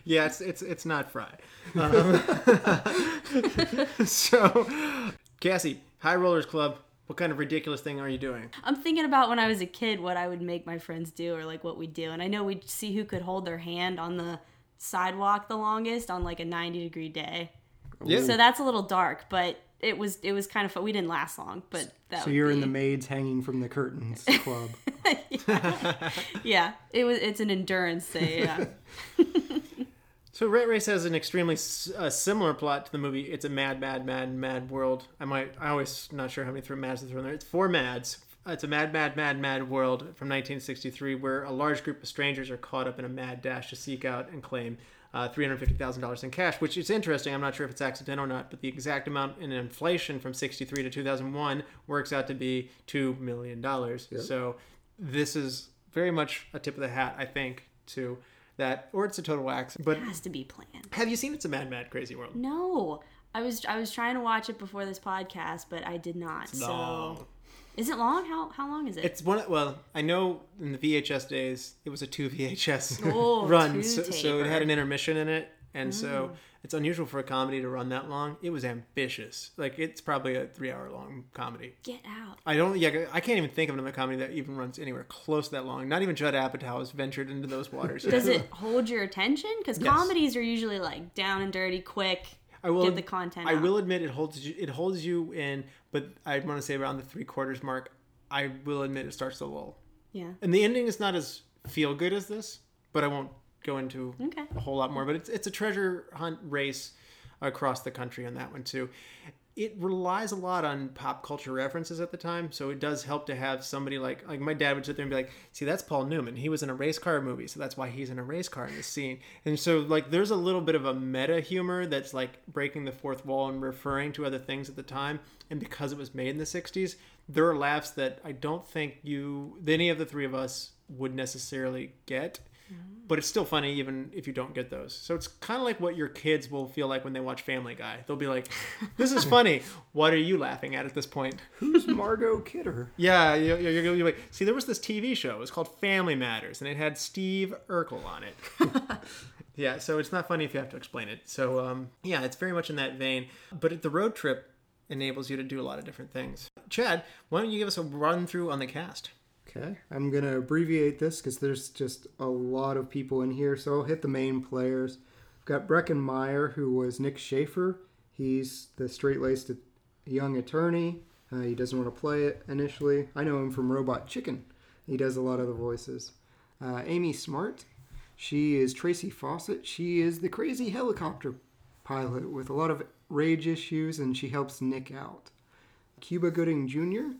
Speaker 2: Yeah, it's it's it's not Fry. Um, so, Cassie, High Rollers Club. What kind of ridiculous thing are you doing?
Speaker 4: I'm thinking about when I was a kid what I would make my friends do or like what we do. And I know we'd see who could hold their hand on the sidewalk the longest on like a 90 degree day.
Speaker 2: Yeah.
Speaker 4: So that's a little dark, but it was it was kind of fun. We didn't last long, but that
Speaker 3: So you're in the maids hanging from the curtains *laughs* club.
Speaker 4: Yeah, it was it's an endurance thing, yeah. *laughs*
Speaker 2: So Rat Race has an extremely s- uh, similar plot to the movie. It's a mad, mad, mad, mad world. I might, I always not sure how many throw mads to throw in there. It's four mads. It's a mad, mad, mad, mad world from 1963 where a large group of strangers are caught up in a mad dash to seek out and claim uh, $350,000 in cash, which is interesting. I'm not sure if it's accidental or not, but the exact amount in inflation from 63 to 2001 works out to be $2 million. So this is very much a tip of the hat, I think, to that, or it's a total wax. But
Speaker 4: It has to be planned.
Speaker 2: have you seen It's a Mad, Mad, Crazy World?
Speaker 4: No. I was I was trying to watch it before this podcast, but I did not. so
Speaker 2: long.
Speaker 4: Is it long? How how long is it?
Speaker 2: It's one. Well, I know in the VHS days it was a two VHS
Speaker 4: Oh, *laughs*
Speaker 2: run,
Speaker 4: two
Speaker 2: so, so it had an intermission in it, and so
Speaker 4: Mm.
Speaker 2: It's unusual for a comedy to run that long. It was ambitious. Like it's probably a three-hour-long comedy.
Speaker 4: Get out.
Speaker 2: I don't. Yeah, I can't even think of another comedy that even runs anywhere close to that long. Not even Judd Apatow has ventured into those waters.
Speaker 4: Does it *laughs* hold your attention? Because
Speaker 2: Yes.
Speaker 4: comedies are usually like down and dirty, quick.
Speaker 2: I will
Speaker 4: get the content.
Speaker 2: I
Speaker 4: out.
Speaker 2: will admit it holds you. It holds you in, but I want to say around the three quarters mark. I will admit it starts to lull.
Speaker 4: Yeah.
Speaker 2: And the ending is not as feel good as this, but I won't go into
Speaker 4: Okay.
Speaker 2: a whole lot more. But it's it's a treasure hunt race across the country on that one too. it relies a lot on pop culture references at the time, so it does help to have somebody like like my dad would sit there and be like, "See, that's Paul Newman. He was in a race car movie, so that's why he's in a race car in this scene." And so like there's a little bit of a meta humor that's like breaking the fourth wall and referring to other things at the time. And because it was made in the '60s, there are laughs that I don't think you any of the three of us would necessarily get but it's still funny even if you don't get those. So it's kind of like what your kids will feel like when they watch Family Guy. They'll be like, *laughs* "This is funny. what are you laughing at at this point?"
Speaker 3: Who's Margot Kidder?
Speaker 2: Yeah, you- you- you're, you're like, see, there was this TV show. It was called Family Matters, and it had Steve Urkel on it. *laughs* yeah, so it's not funny if you have to explain it. So um, yeah, it's very much in that vein. But the road trip enables you to do a lot of different things. Chad, why don't you give us a run through on the cast?
Speaker 3: Okay, I'm gonna abbreviate this because there's just a lot of people in here, so I'll hit the main players. I've got Breckin Meyer, who was Nick Schaefer. He's the straight-laced young attorney. Uh, he doesn't want to play it initially. I know him from Robot Chicken. He does a lot of the voices. Uh, Amy Smart, she is Tracy Faucet. She is the crazy helicopter pilot with a lot of rage issues, and she helps Nick out. Cuba Gooding Jr.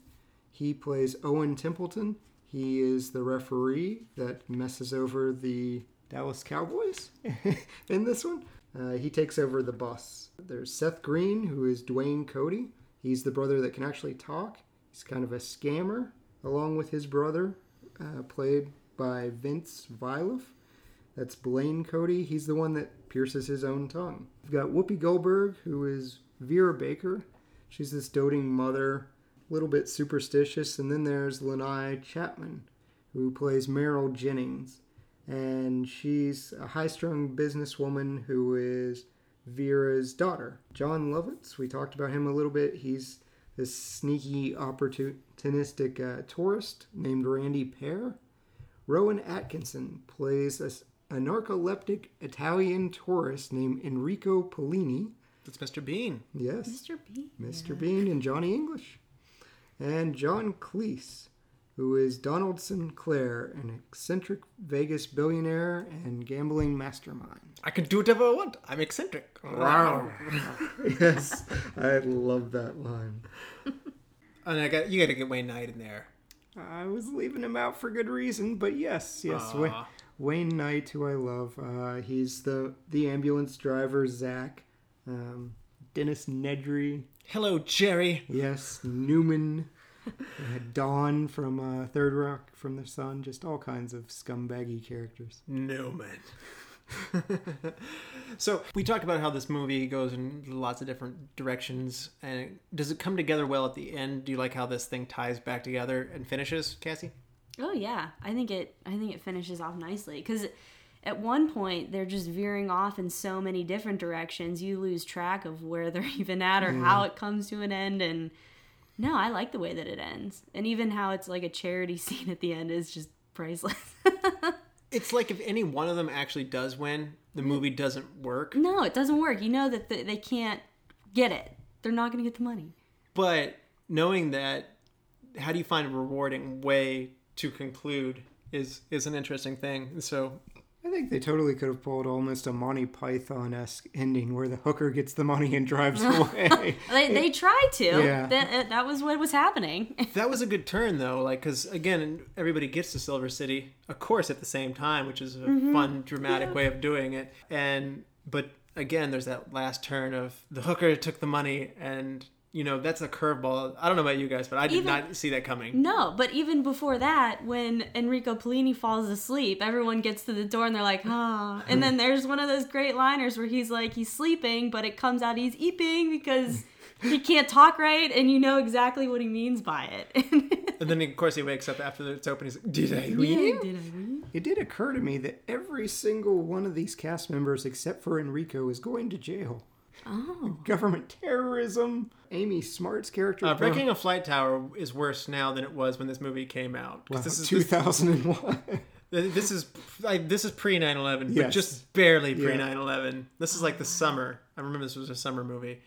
Speaker 3: He plays Owen Templeton. He is the referee that messes over the Dallas Cowboys *laughs* in this one. Uh, he takes over the bus. There's Seth Green, who is Duane Cody. He's the brother that can actually talk. He's kind of a scammer, along with his brother, uh, played by Vince Vieluf. That's Blaine Cody. He's the one that pierces his own tongue. We've got Whoopi Goldberg, who is Vera Baker. She's this doting mother, little bit superstitious. And then there's Lanai Chapman, who plays Meryl Jennings. And she's a high strung businesswoman who is Vera's daughter. Jon Lovitz, we talked about him a little bit. He's this sneaky, opportunistic uh, tourist named Randy Pear. Rowan Atkinson plays a, a narcoleptic Italian tourist named Enrico Pollini.
Speaker 2: That's Mr. Bean.
Speaker 3: Yes,
Speaker 4: Mr. Bean.
Speaker 3: Mr. Bean and Johnny English. And John Cleese, who is Donald Sinclair, an eccentric Vegas billionaire and gambling mastermind.
Speaker 2: I can do whatever I want. I'm eccentric. Wow. *laughs*
Speaker 3: yes, I love that line. *laughs*
Speaker 2: And I got you got to get Wayne Knight in there.
Speaker 3: I was leaving him out for good reason, but yes, yes, Wa- Wayne Knight, who I love, uh, he's the the ambulance driver, Zach, um, Dennis Nedry,
Speaker 2: Hello, Jerry.
Speaker 3: yes, Newman, Don from uh, Third Rock from the Sun, just all kinds of scumbaggy characters.
Speaker 2: Newman. so we talked about how this movie goes in lots of different directions, and does it come together well at the end? Do you like how this thing ties back together and finishes, Cassie?
Speaker 4: Oh yeah, I think it. I think it finishes off nicely because at one point they're just veering off in so many different directions. You lose track of where they're *laughs* even at or how it comes to an end. And no, I like the way that it ends, and even how it's like a charity *laughs* scene at the end is just priceless. *laughs*
Speaker 2: It's like if any one of them actually does win, the mm. movie doesn't work.
Speaker 4: no, it doesn't work. You know that they can't get it. They're not going to get the money.
Speaker 2: But knowing that, how do you find a rewarding way to conclude is is an interesting thing. So
Speaker 3: I think they totally could have pulled almost a Monty Python esque ending where the hooker gets the money and drives *laughs* away.
Speaker 4: They, they tried to.
Speaker 3: Yeah.
Speaker 4: That, uh, that was what was happening. *laughs*
Speaker 2: that was a good turn though, like because again, everybody gets to Silver City, of course, at the same time, which is a fun, dramatic way of doing it. And but again, there's that last turn of the hooker took the money, and you know that's a curveball. I don't know about you guys, but I did
Speaker 4: Even-
Speaker 2: not see that coming.
Speaker 4: No, but even before that, when Enrico Pollini falls asleep, everyone gets to the door and they're like, ah. And then there's one of those great liners where he's like, he's sleeping, but it comes out he's eeping because he can't talk right, and you know exactly what he means by it. *laughs*
Speaker 2: And then of course he wakes up after it's open. He's like, "Did I win?"
Speaker 4: yeah, did I read?
Speaker 3: It did occur to me that every single one of these cast members, except for Enrico, is going to jail.
Speaker 4: Oh.
Speaker 3: Government terrorism. Amy Smart's character.
Speaker 2: Uh, breaking a flight tower is worse now than it was when this movie came out. 'Cause
Speaker 3: Wow,
Speaker 2: this is
Speaker 3: 2001. *laughs*
Speaker 2: This is like this is pre 9/11, but just barely pre
Speaker 3: Yeah.
Speaker 2: 9/11. This is like the summer. I remember this was a summer movie.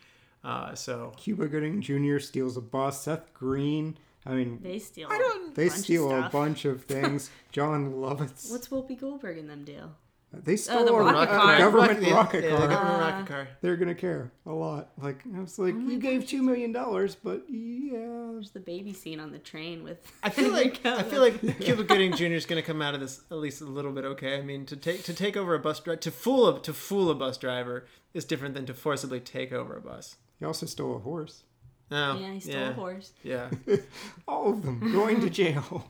Speaker 2: Uh, so
Speaker 3: Cuba Gooding Jr. steals a bus. Seth Green. I mean,
Speaker 4: They steal.
Speaker 2: I don't.
Speaker 3: they
Speaker 4: bunch of
Speaker 3: steal a bunch of things. *laughs* Jon Lovitz.
Speaker 4: What's Whoopi Goldberg in them do?
Speaker 3: They oh, stole
Speaker 4: the
Speaker 3: a,
Speaker 4: rocket
Speaker 3: a
Speaker 4: car.
Speaker 3: government
Speaker 2: yeah,
Speaker 3: rocket
Speaker 2: yeah,
Speaker 3: car.
Speaker 2: the government rocket car.
Speaker 3: They're gonna care a lot. Like I was like, oh you gave two million dollars, but yeah,
Speaker 4: There's the baby scene on the train with.
Speaker 2: I feel *laughs* like I feel like *laughs* Cuba Gooding Jr. is going to come out of this at least a little bit okay. I mean, to take to take over a bus driver to fool a to fool a bus driver is different than to forcibly take over a bus.
Speaker 3: he also stole a horse.
Speaker 2: Oh,
Speaker 4: yeah, he stole
Speaker 2: yeah,
Speaker 4: a horse.
Speaker 2: Yeah. *laughs*
Speaker 3: All of them going to jail,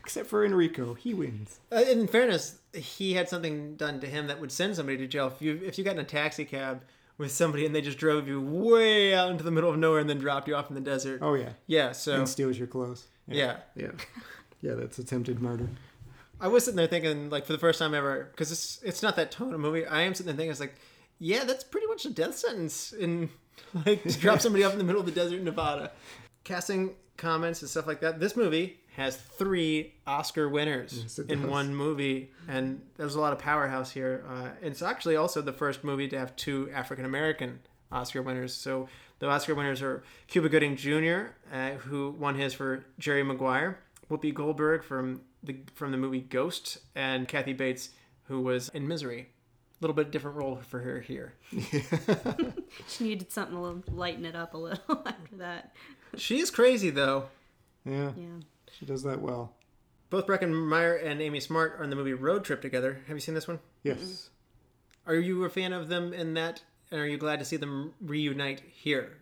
Speaker 3: except for Enrico. He wins.
Speaker 2: Uh, in fairness, he had something done to him that would send somebody to jail. If you if you got in a taxi cab with somebody and they just drove you way out into the middle of nowhere and then dropped you off in the desert.
Speaker 3: Oh yeah,
Speaker 2: Yeah. So
Speaker 3: and steals your clothes.
Speaker 2: yeah.
Speaker 3: yeah, yeah. *laughs* That's attempted murder.
Speaker 2: I was sitting there thinking, like, for the first time ever, because it's it's not that tone of movie. I am sitting there thinking, it's like, yeah, that's pretty much a death sentence in like to drop somebody off in the middle of the desert in Nevada. Casting comments and stuff like that. This movie has three Oscar winners
Speaker 3: Yes,
Speaker 2: in
Speaker 3: does.
Speaker 2: one movie, and there's a lot of powerhouse here. Uh, it's actually also the first movie to have two African American Oscar winners. So the Oscar winners are Cuba Gooding Jr., uh, who won his for Jerry Maguire, Whoopi Goldberg from the from the movie Ghost, and Kathy Bates, who was in Misery. A little bit different role for her here. *laughs*
Speaker 4: She needed something to lighten it up a little *laughs* after that.
Speaker 2: She is crazy though.
Speaker 3: Yeah,
Speaker 4: Yeah.
Speaker 3: She does that well.
Speaker 2: Both Breckin Meyer and Amy Smart are in the movie Road Trip together. Have you seen this one?
Speaker 3: Yes. Mm-hmm.
Speaker 2: Are you a fan of them in that? And are you glad to see them reunite here?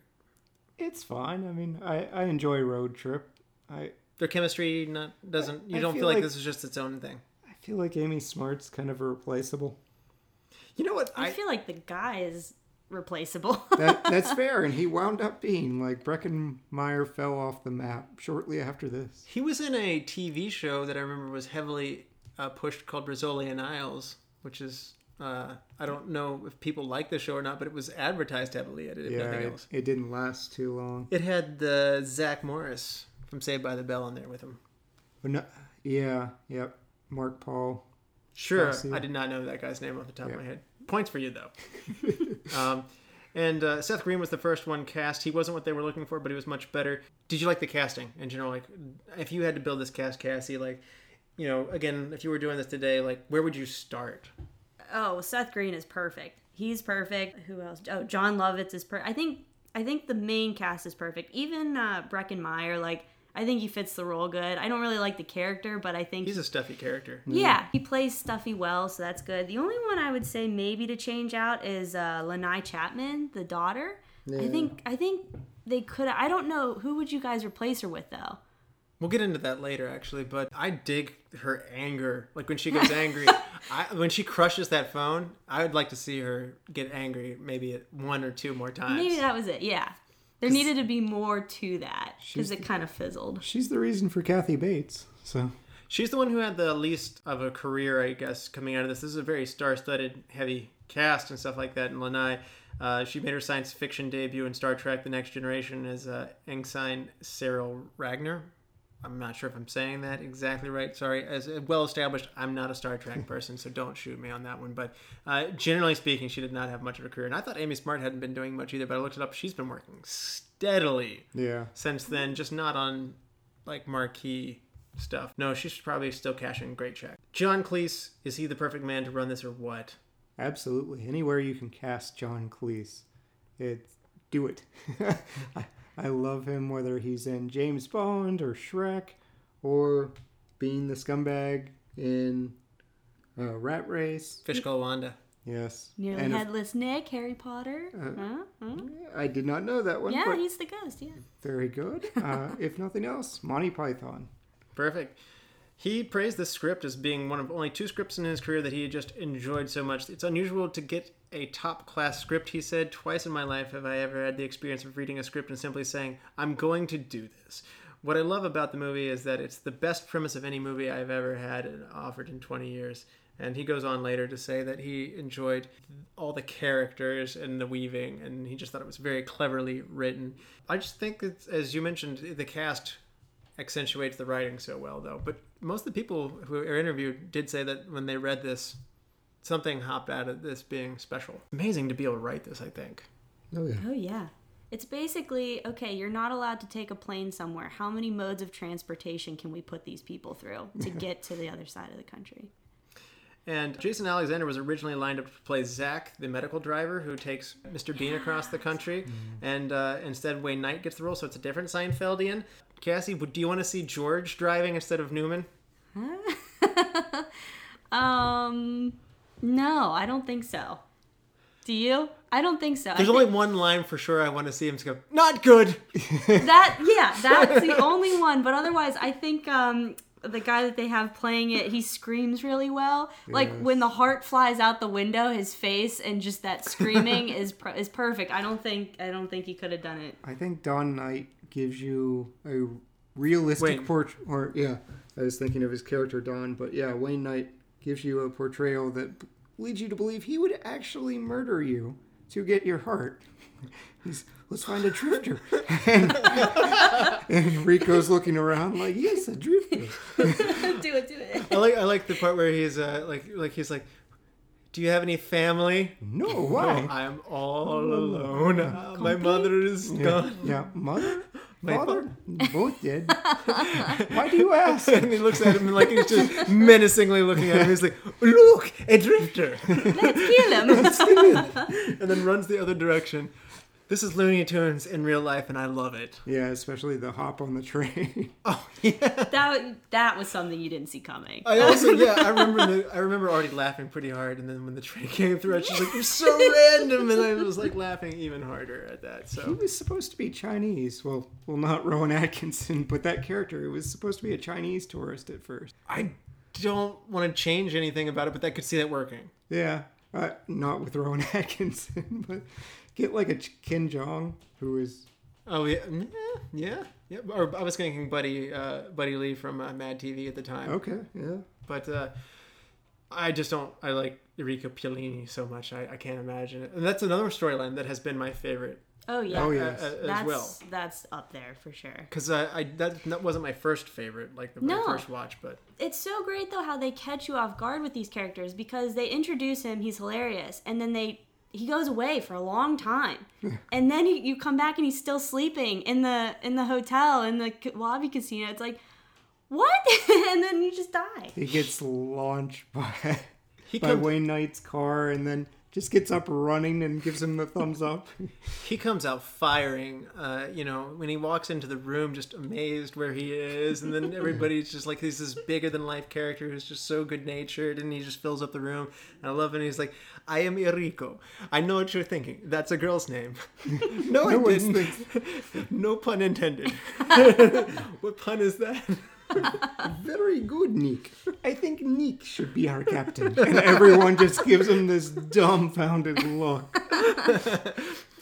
Speaker 3: It's fine. I mean, I, I enjoy Road Trip. I
Speaker 2: Their chemistry not doesn't. You
Speaker 3: I
Speaker 2: don't
Speaker 3: feel
Speaker 2: feel like,
Speaker 3: like-
Speaker 2: this is just its own thing.
Speaker 3: I feel like Amy Smart's kind of irreplaceable.
Speaker 2: You know what?
Speaker 4: I,
Speaker 2: I
Speaker 4: feel like the guy is replaceable. *laughs*
Speaker 3: That that's fair, and he wound up being like Breckin Meyer fell off the map shortly after this.
Speaker 2: he was in a TV show that I remember was heavily uh, pushed called Rizzoli and Isles, which is uh, I don't know if people like the show or not, but it was advertised heavily. If
Speaker 3: Yeah,
Speaker 2: nothing
Speaker 3: it,
Speaker 2: else.
Speaker 3: it didn't last too long.
Speaker 2: It had the Zach Morris from Saved by the Bell on there with him.
Speaker 3: But no, yeah, yep. Mark Paul.
Speaker 2: Sure,
Speaker 3: Chelsea.
Speaker 2: I did not know that guy's name off the top
Speaker 3: Yeah.
Speaker 2: of my head. Points for you though. *laughs* um, and uh, Seth Green was the first one cast. He wasn't what they were looking for, but he was much better. Did you like the casting in general? Like, if you had to build this cast, Cassie, like, you know, again, if you were doing this today, like, where would you start?
Speaker 4: oh, Seth Green is perfect. He's perfect. Who else? Oh, Jon Lovitz is per. I think I think the main cast is perfect. Even uh, Breckin Meyer, like I think he fits the role good. I don't really like the character, but I think
Speaker 2: He's a stuffy character.
Speaker 4: yeah, he plays stuffy well, so that's good. The only one I would say maybe to change out is uh, Lanai Chapman, the daughter. I think I think they could. I don't know who would you guys replace her with though.
Speaker 2: We'll get into that later, actually. But I dig her anger. Like when she *laughs* gets angry, I, when she crushes that phone, I would like to see her get angry maybe one or two more times.
Speaker 4: Maybe that was it. Yeah, there needed to be more to that because it kind of fizzled.
Speaker 3: She's the reason for Kathy Bates. So
Speaker 2: She's the one who had the least of a career, I guess, coming out of this. This is a very star-studded, heavy cast and stuff like that. And Lanai, uh, she made her science fiction debut in Star Trek: The Next Generation as uh, Ensign Cyril Ragnar. I'm not sure if I'm saying that exactly right. Sorry. As well established, I'm not a Star Trek *laughs* person, so don't shoot me on that one. But uh, generally speaking, she did not have much of a career. And I thought Amy Smart hadn't been doing much either, but I looked it up. She's been working steadily
Speaker 3: yeah,
Speaker 2: since then, just not on like marquee stuff. No, she's probably still cashing great check. John Cleese, is he the perfect man to run this or what?
Speaker 3: absolutely. Anywhere you can cast John Cleese, it do it. *laughs* I, I love him whether he's in James Bond or Shrek, or being the scumbag in uh, Rat Race.
Speaker 2: Fish Called Wanda.
Speaker 3: Yes,
Speaker 4: Nearly
Speaker 3: And if-
Speaker 4: headless Nick, Harry Potter. huh? Huh?
Speaker 3: I did not know that one.
Speaker 4: Yeah, he's the ghost. Yeah.
Speaker 3: very good. Uh, if nothing else, Monty Python.
Speaker 2: Perfect. He praised the script as being one of only two scripts in his career that he just enjoyed so much. It's unusual to get a top class script, he said. Twice in my life have I ever had the experience of reading a script and simply saying, I'm going to do this. What I love about the movie is that it's the best premise of any movie I've ever had offered in 20 years. And he goes on later to say that he enjoyed all the characters and the weaving, and he just thought it was very cleverly written. I just think, it's, as you mentioned, the cast accentuates the writing so well, though. But most of the people who are interviewed did say that when they read this, something hopped out of this being special. Amazing to be able to write this, I think.
Speaker 3: Oh yeah.
Speaker 4: Oh yeah. It's basically okay. You're not allowed to take a plane somewhere. How many modes of transportation can we put these people through to *laughs* get to the other side of the country?
Speaker 2: And Jason Alexander was originally lined up to play Zach, the medical driver who takes Mr. Bean across the country, and uh, instead Wayne Knight gets the role, so it's a different Seinfeldian. Cassie, do you want to see George driving instead of Newman? *laughs*
Speaker 4: Um, no, I don't think so. Do you? I don't think so. I
Speaker 2: There's
Speaker 4: think-
Speaker 2: only one line for sure I want to see him to go, not good. *laughs*
Speaker 4: that yeah that's the only one but otherwise i think um the guy that they have playing it he screams really well like when the heart flies out the window his face and just that screaming *laughs* is per- is perfect i don't think i don't think he could have done it
Speaker 3: I think Don Knight gives you a realistic
Speaker 2: Wait.
Speaker 3: portrait. Or yeah, I was thinking of his character Don, but yeah, Wayne Knight gives you a portrayal that b- leads you to believe he would actually murder you to get your heart. *laughs* He's let's find a drifter, *laughs* and, and Rico's looking around like yes, a drifter. *laughs*
Speaker 4: do it do it
Speaker 2: I like I like the part where he's uh, like like he's like, do you have any family?
Speaker 3: No,
Speaker 2: No,
Speaker 3: why?
Speaker 2: I am all alone. Uh, my mother is
Speaker 3: Yeah,
Speaker 2: gone.
Speaker 3: yeah, mother, *laughs*
Speaker 2: My
Speaker 3: father, both dead. *laughs* Why do you ask?
Speaker 2: And he looks at him and like he's just *laughs* menacingly looking at him. He's like, "Look, a drifter,"
Speaker 4: let's kill him
Speaker 2: and then runs the other direction. This is Looney Tunes in real life, and I love it.
Speaker 3: Yeah, especially the hop on the train. *laughs*
Speaker 2: Oh yeah.
Speaker 4: that that was something you didn't see coming
Speaker 2: I also *laughs* yeah I remember the, I remember already laughing pretty hard, and then when the train came through, I was like, "You're so *laughs* random," and I was like laughing even harder at that.
Speaker 3: So He
Speaker 2: So
Speaker 3: was supposed to be Chinese. Well, well, not Rowan Atkinson, but that character. It was supposed to be a Chinese tourist at first.
Speaker 2: I don't want to change anything about it, but I could see that working.
Speaker 3: Yeah, uh, not with Rowan Atkinson, but get like a Ch- Ken Jeong who is.
Speaker 2: Oh yeah, mm, yeah, yeah. Or I was thinking Buddy, uh, Buddy Lee from uh, Mad TV at the time.
Speaker 3: Okay, yeah.
Speaker 2: But uh, I just don't. I like Enrico Pollini so much. I, I can't imagine it. And that's another storyline that has been my favorite
Speaker 4: oh yeah
Speaker 3: Oh,
Speaker 2: uh,
Speaker 3: yes.
Speaker 2: uh, as
Speaker 4: that's
Speaker 2: well.
Speaker 4: that's up there for sure
Speaker 2: Because I, I that, that wasn't my first favorite, like the very
Speaker 4: No.
Speaker 2: first watch. But
Speaker 4: it's so great though how they catch you off guard with these characters because they introduce him, he's hilarious, and then they he goes away for a long time, *laughs* and then he, you come back and he's still sleeping in the in the hotel in the ca- lobby casino. It's like what, *laughs* and then you just die.
Speaker 3: He gets launched by
Speaker 2: he
Speaker 3: by
Speaker 2: comes,
Speaker 3: Wayne Knight's car, and then just gets up running and gives him the thumbs up. *laughs*
Speaker 2: he comes out firing. Uh, you know, when he walks into the room, just amazed where he is, and then everybody's just like he's this bigger than life character who's just so good natured, and he just fills up the room. And I love it. And he's like, "I am Enrico. I know what you're thinking. That's a girl's name. *laughs* no, I
Speaker 3: No one
Speaker 2: didn't. *laughs* no pun intended. what pun is that? *laughs*
Speaker 3: very good, Nick. I think Nick should be our captain. *laughs* And everyone just gives him this dumbfounded look.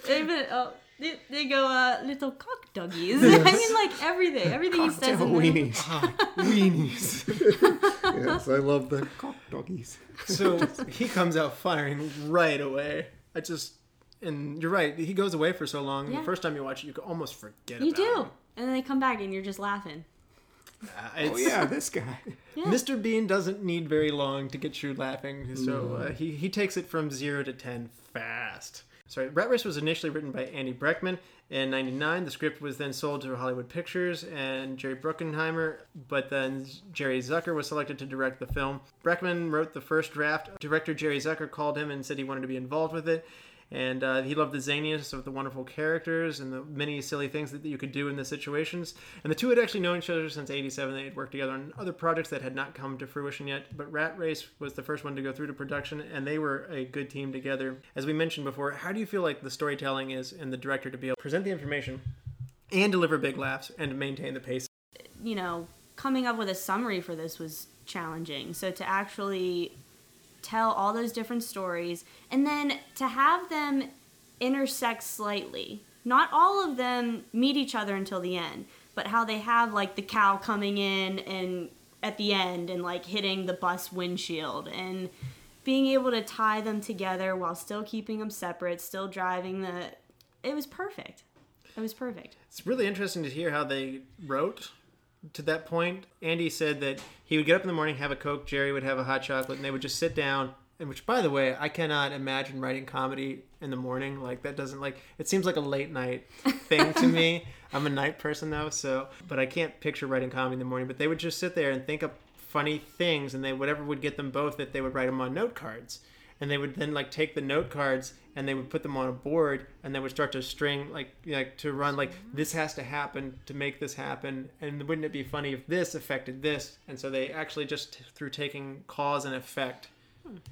Speaker 4: Even oh, they, they go uh, little cock doggies. *laughs* I mean, like everything, everything he says.
Speaker 3: Cocktail
Speaker 4: in there.
Speaker 3: weenies.
Speaker 2: Weenies.
Speaker 3: yes, I love the cock doggies.
Speaker 2: So he comes out firing right away. I just, and you're right. He goes away for so long.
Speaker 4: Yeah.
Speaker 2: The first time you watch it, you can almost forget it.
Speaker 4: You
Speaker 2: about
Speaker 4: do,
Speaker 2: him.
Speaker 4: and then they come back and you're just laughing.
Speaker 2: Uh,
Speaker 3: Oh yeah, this guy.
Speaker 4: Yeah.
Speaker 2: Mr. Bean doesn't need very long to get you laughing, so uh, he, he takes it from zero to ten fast. Sorry, Rat Race was initially written by Andy Breckman in '99. The script was then sold to Hollywood Pictures and Jerry Bruckheimer, but then Jerry Zucker was selected to direct the film. Breckman wrote the first draft. Director Jerry Zucker called him and said he wanted to be involved with it. And uh, he loved the zaniness of the wonderful characters and the many silly things that you could do in the situations. And the two had actually known each other since '87. They had worked together on other projects that had not come to fruition yet. But Rat Race was the first one to go through to production, and they were a good team together. As we mentioned before, how do you feel like the storytelling is and the director to be able to present the information and deliver big laughs and maintain the pace?
Speaker 4: you know, coming up with a summary for this was challenging. So to actually tell all those different stories and then to have them intersect slightly. Not all of them meet each other until the end, but how they have like the cow coming in and at the end and like hitting the bus windshield and being able to tie them together while still keeping them separate, still driving the it was perfect. It was perfect.
Speaker 2: It's really interesting to hear how they wrote to that point. Andy said that he would get up in the morning, have a Coke, Jerry would have a hot chocolate, and they would just sit down. And which, by the way, I cannot imagine writing comedy in the morning. Like that doesn't like it seems like a late night thing to me. *laughs* I'm a night person though, so but I can't picture writing comedy in the morning. But they would just sit there and think up funny things, and they whatever would get them both that they would write them on note cards, and they would then like take the note cards and they would put them on a board, and they would start to string like like to run like this has to happen to make this happen, and wouldn't it be funny if this affected this? And so they actually just through taking cause and effect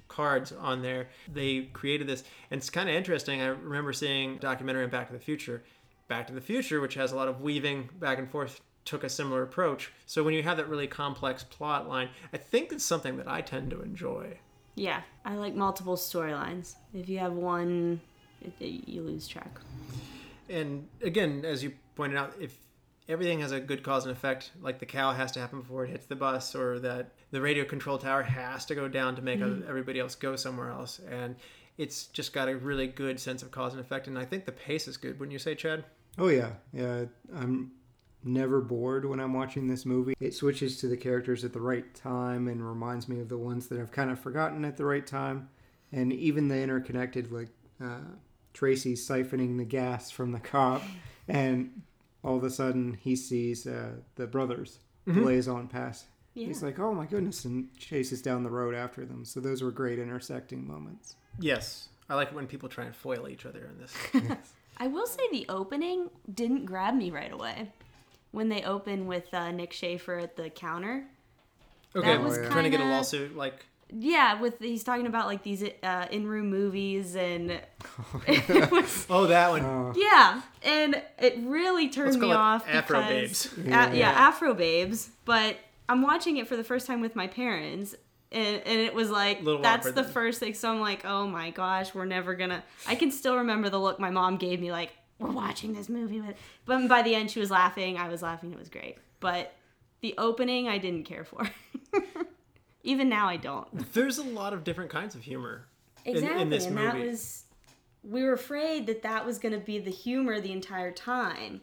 Speaker 2: cards on there. They created this, and it's kind of interesting. I remember seeing documentary on Back to the Future. Back to the Future, which has a lot of weaving back and forth, took a similar approach. So when you have that really complex plot line, I think it's something that I tend to enjoy.
Speaker 4: Yeah, I like multiple storylines. If you have one, it, it- you lose track.
Speaker 2: And again, as you pointed out, if everything has a good cause and effect, like the cow has to happen before it hits the bus, or that the radio control tower has to go down to make mm-hmm. everybody else go somewhere else, and it's just got a really good sense of cause and effect. And I think the pace is good, wouldn't you say, Chad?
Speaker 3: Oh yeah, yeah. I'm never bored when I'm watching this movie. It switches to the characters at the right time and reminds me of the ones that I've kind of forgotten at the right time, and even the interconnected, like uh, Tracy siphoning the gas from the cop, *laughs* and all of a sudden he sees uh, the brothers blaze on past.
Speaker 4: Yeah.
Speaker 3: He's like, "Oh my goodness!" and chases down the road after them. So those were great intersecting moments.
Speaker 2: Yes. I like it when people try and foil each other in this. *laughs*
Speaker 4: I will say the opening didn't grab me right away. When they open with uh, Nick Schaefer at the counter.
Speaker 2: Okay,
Speaker 4: was
Speaker 2: trying to get a lawsuit, like
Speaker 4: Yeah, with he's talking about like these uh, in-room movies and *laughs* *laughs* was-
Speaker 2: oh that one.
Speaker 3: Uh,
Speaker 4: yeah, and it really turned
Speaker 2: Let's call
Speaker 4: me
Speaker 2: it
Speaker 4: off
Speaker 2: Afro
Speaker 4: because
Speaker 2: Babes.
Speaker 4: A- yeah.
Speaker 3: Yeah.
Speaker 4: Afro Babes. But I'm watching it for the first time with my parents. And, and it was like that's the
Speaker 2: then.
Speaker 4: first thing. So I'm like, oh my gosh, we're never gonna. I can still remember the look my mom gave me, like we're watching this movie with. But by the end, she was laughing. I was laughing. It was great. But the opening, I didn't care for. *laughs* Even now, I don't.
Speaker 2: There's a lot of different kinds of humor in-
Speaker 4: Exactly,
Speaker 2: in, this
Speaker 4: and
Speaker 2: movie.
Speaker 4: that was we were afraid that that was going to be the humor the entire time,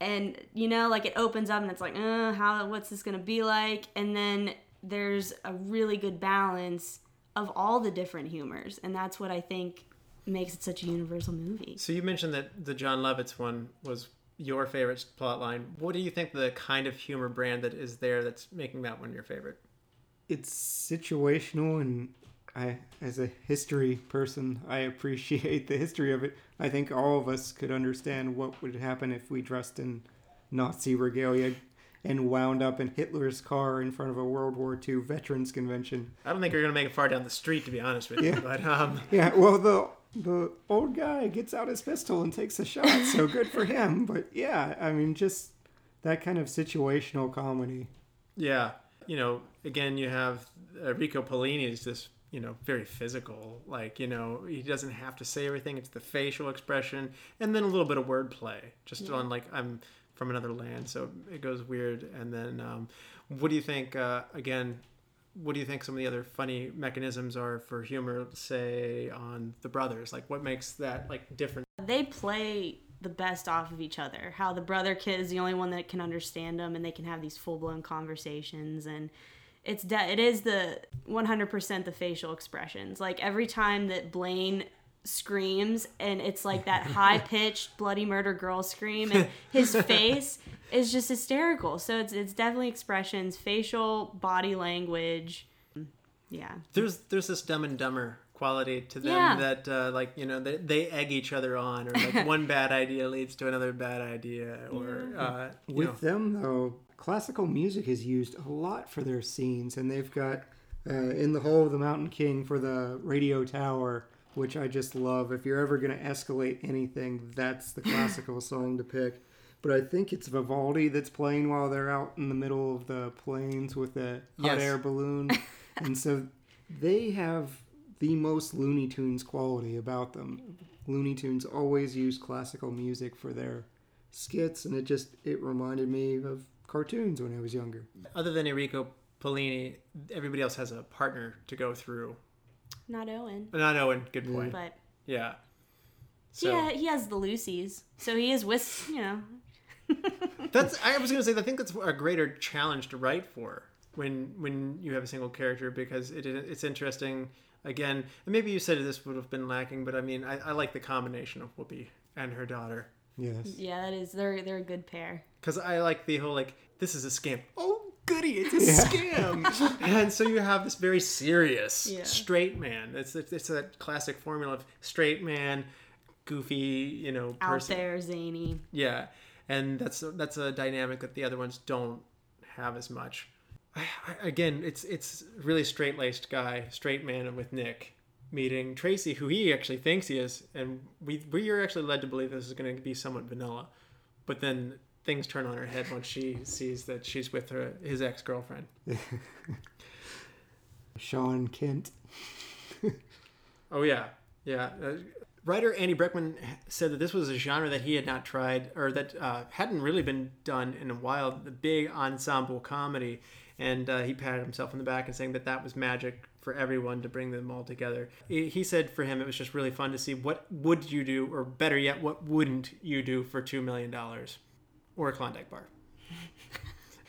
Speaker 4: and you know, like it opens up and it's like, uh, how what's this going to be like? And then there's a really good balance of all the different humors, and that's what I think makes it such a universal movie.
Speaker 2: So you mentioned that the Jon Lovitz one was your favorite plot line. What do you think the kind of humor brand that is there that's making that one your favorite?
Speaker 3: it's situational and I as a history person I appreciate the history of it. I think all of us could understand what would happen if we dressed in Nazi regalia and wound up in Hitler's car in front of a World War II veterans convention.
Speaker 2: I don't think you're gonna make it far down the street, to be honest with you.
Speaker 3: Yeah.
Speaker 2: But um,
Speaker 3: Yeah, well the the old guy gets out his pistol and takes a shot, so *laughs* good for him. But yeah, I mean just that kind of situational comedy.
Speaker 2: yeah, you know, again, you have uh, Rico Pollini is this, you know, very physical. Like, you know, he doesn't have to say everything. It's the facial expression, and then a little bit of wordplay, just on like I'm from another land, so it goes weird. And then, um, what do you think? Uh, again, what do you think some of the other funny mechanisms are for humor, say on the brothers? Like, what makes that like different?
Speaker 4: They play the best off of each other. How the brother kid is the only one that can understand them, and they can have these full blown conversations. And it's de- it is the 100% the facial expressions. Like every time that Blaine screams, and it's like that *laughs* high pitched bloody murder girl scream, and his *laughs* face is just hysterical. So it's it's definitely expressions, facial, body language. Yeah.
Speaker 2: There's there's this Dumb and Dumber quality to them
Speaker 4: Yeah.
Speaker 2: that uh, like you know they, they egg each other on, or like *laughs* one bad idea leads to another bad idea, or uh, you know.
Speaker 3: With them, though, classical music is used a lot for their scenes, and they've got uh, in the Hall of the Mountain King for the radio tower, which I just love. If you're ever going to escalate anything, that's the *laughs* classical song to pick. But I think it's Vivaldi that's playing while they're out in the middle of the plains with the hot
Speaker 2: Yes.
Speaker 3: air balloon, *laughs* and so they have the most Looney Tunes quality about them. Looney Tunes always use classical music for their skits, and it just it reminded me of cartoons when I was younger.
Speaker 2: other than Enrico Pollini, everybody else has a partner to go through.
Speaker 4: Not Owen, uh,
Speaker 2: Not Owen, good point.
Speaker 4: but
Speaker 2: Yeah. So
Speaker 4: yeah, he has the Lucy's, so he is with you know. *laughs*
Speaker 2: that's I was gonna say I think that's a greater challenge to write for when when you have a single character because it it's interesting again and maybe you said this would have been lacking but I mean I, I like the combination of Whoopi and her daughter
Speaker 3: Yes.
Speaker 4: Yeah, that is they're they're a good pair.
Speaker 2: because I like the whole like this is a scam oh goody. It's a scam. *laughs* and so you have this very serious
Speaker 4: Yeah.
Speaker 2: straight man. It's it's, it's a classic formula of straight man, goofy, you know, person.
Speaker 4: Out
Speaker 2: person.
Speaker 4: there, zany.
Speaker 2: Yeah, and that's that's a dynamic that the other ones don't have as much. I, I, again, it's it's really straight laced guy, straight man with Nick meeting Tracy, who he actually thinks he is, and we we are actually led to believe this is going to be somewhat vanilla, but then things turn on her head once she sees that she's with her his ex girlfriend. *laughs*
Speaker 3: Sean Kent. *laughs*
Speaker 2: Oh yeah, yeah. Uh, Writer Andy Breckman said that this was a genre that he had not tried, or that uh, hadn't really been done in a while. The big ensemble comedy, and uh, he patted himself on the back and saying that that was magic for everyone to bring them all together. He said for him it was just really fun to see what would you do, or better yet, what wouldn't you do for two million dollars, or a Klondike bar. *laughs*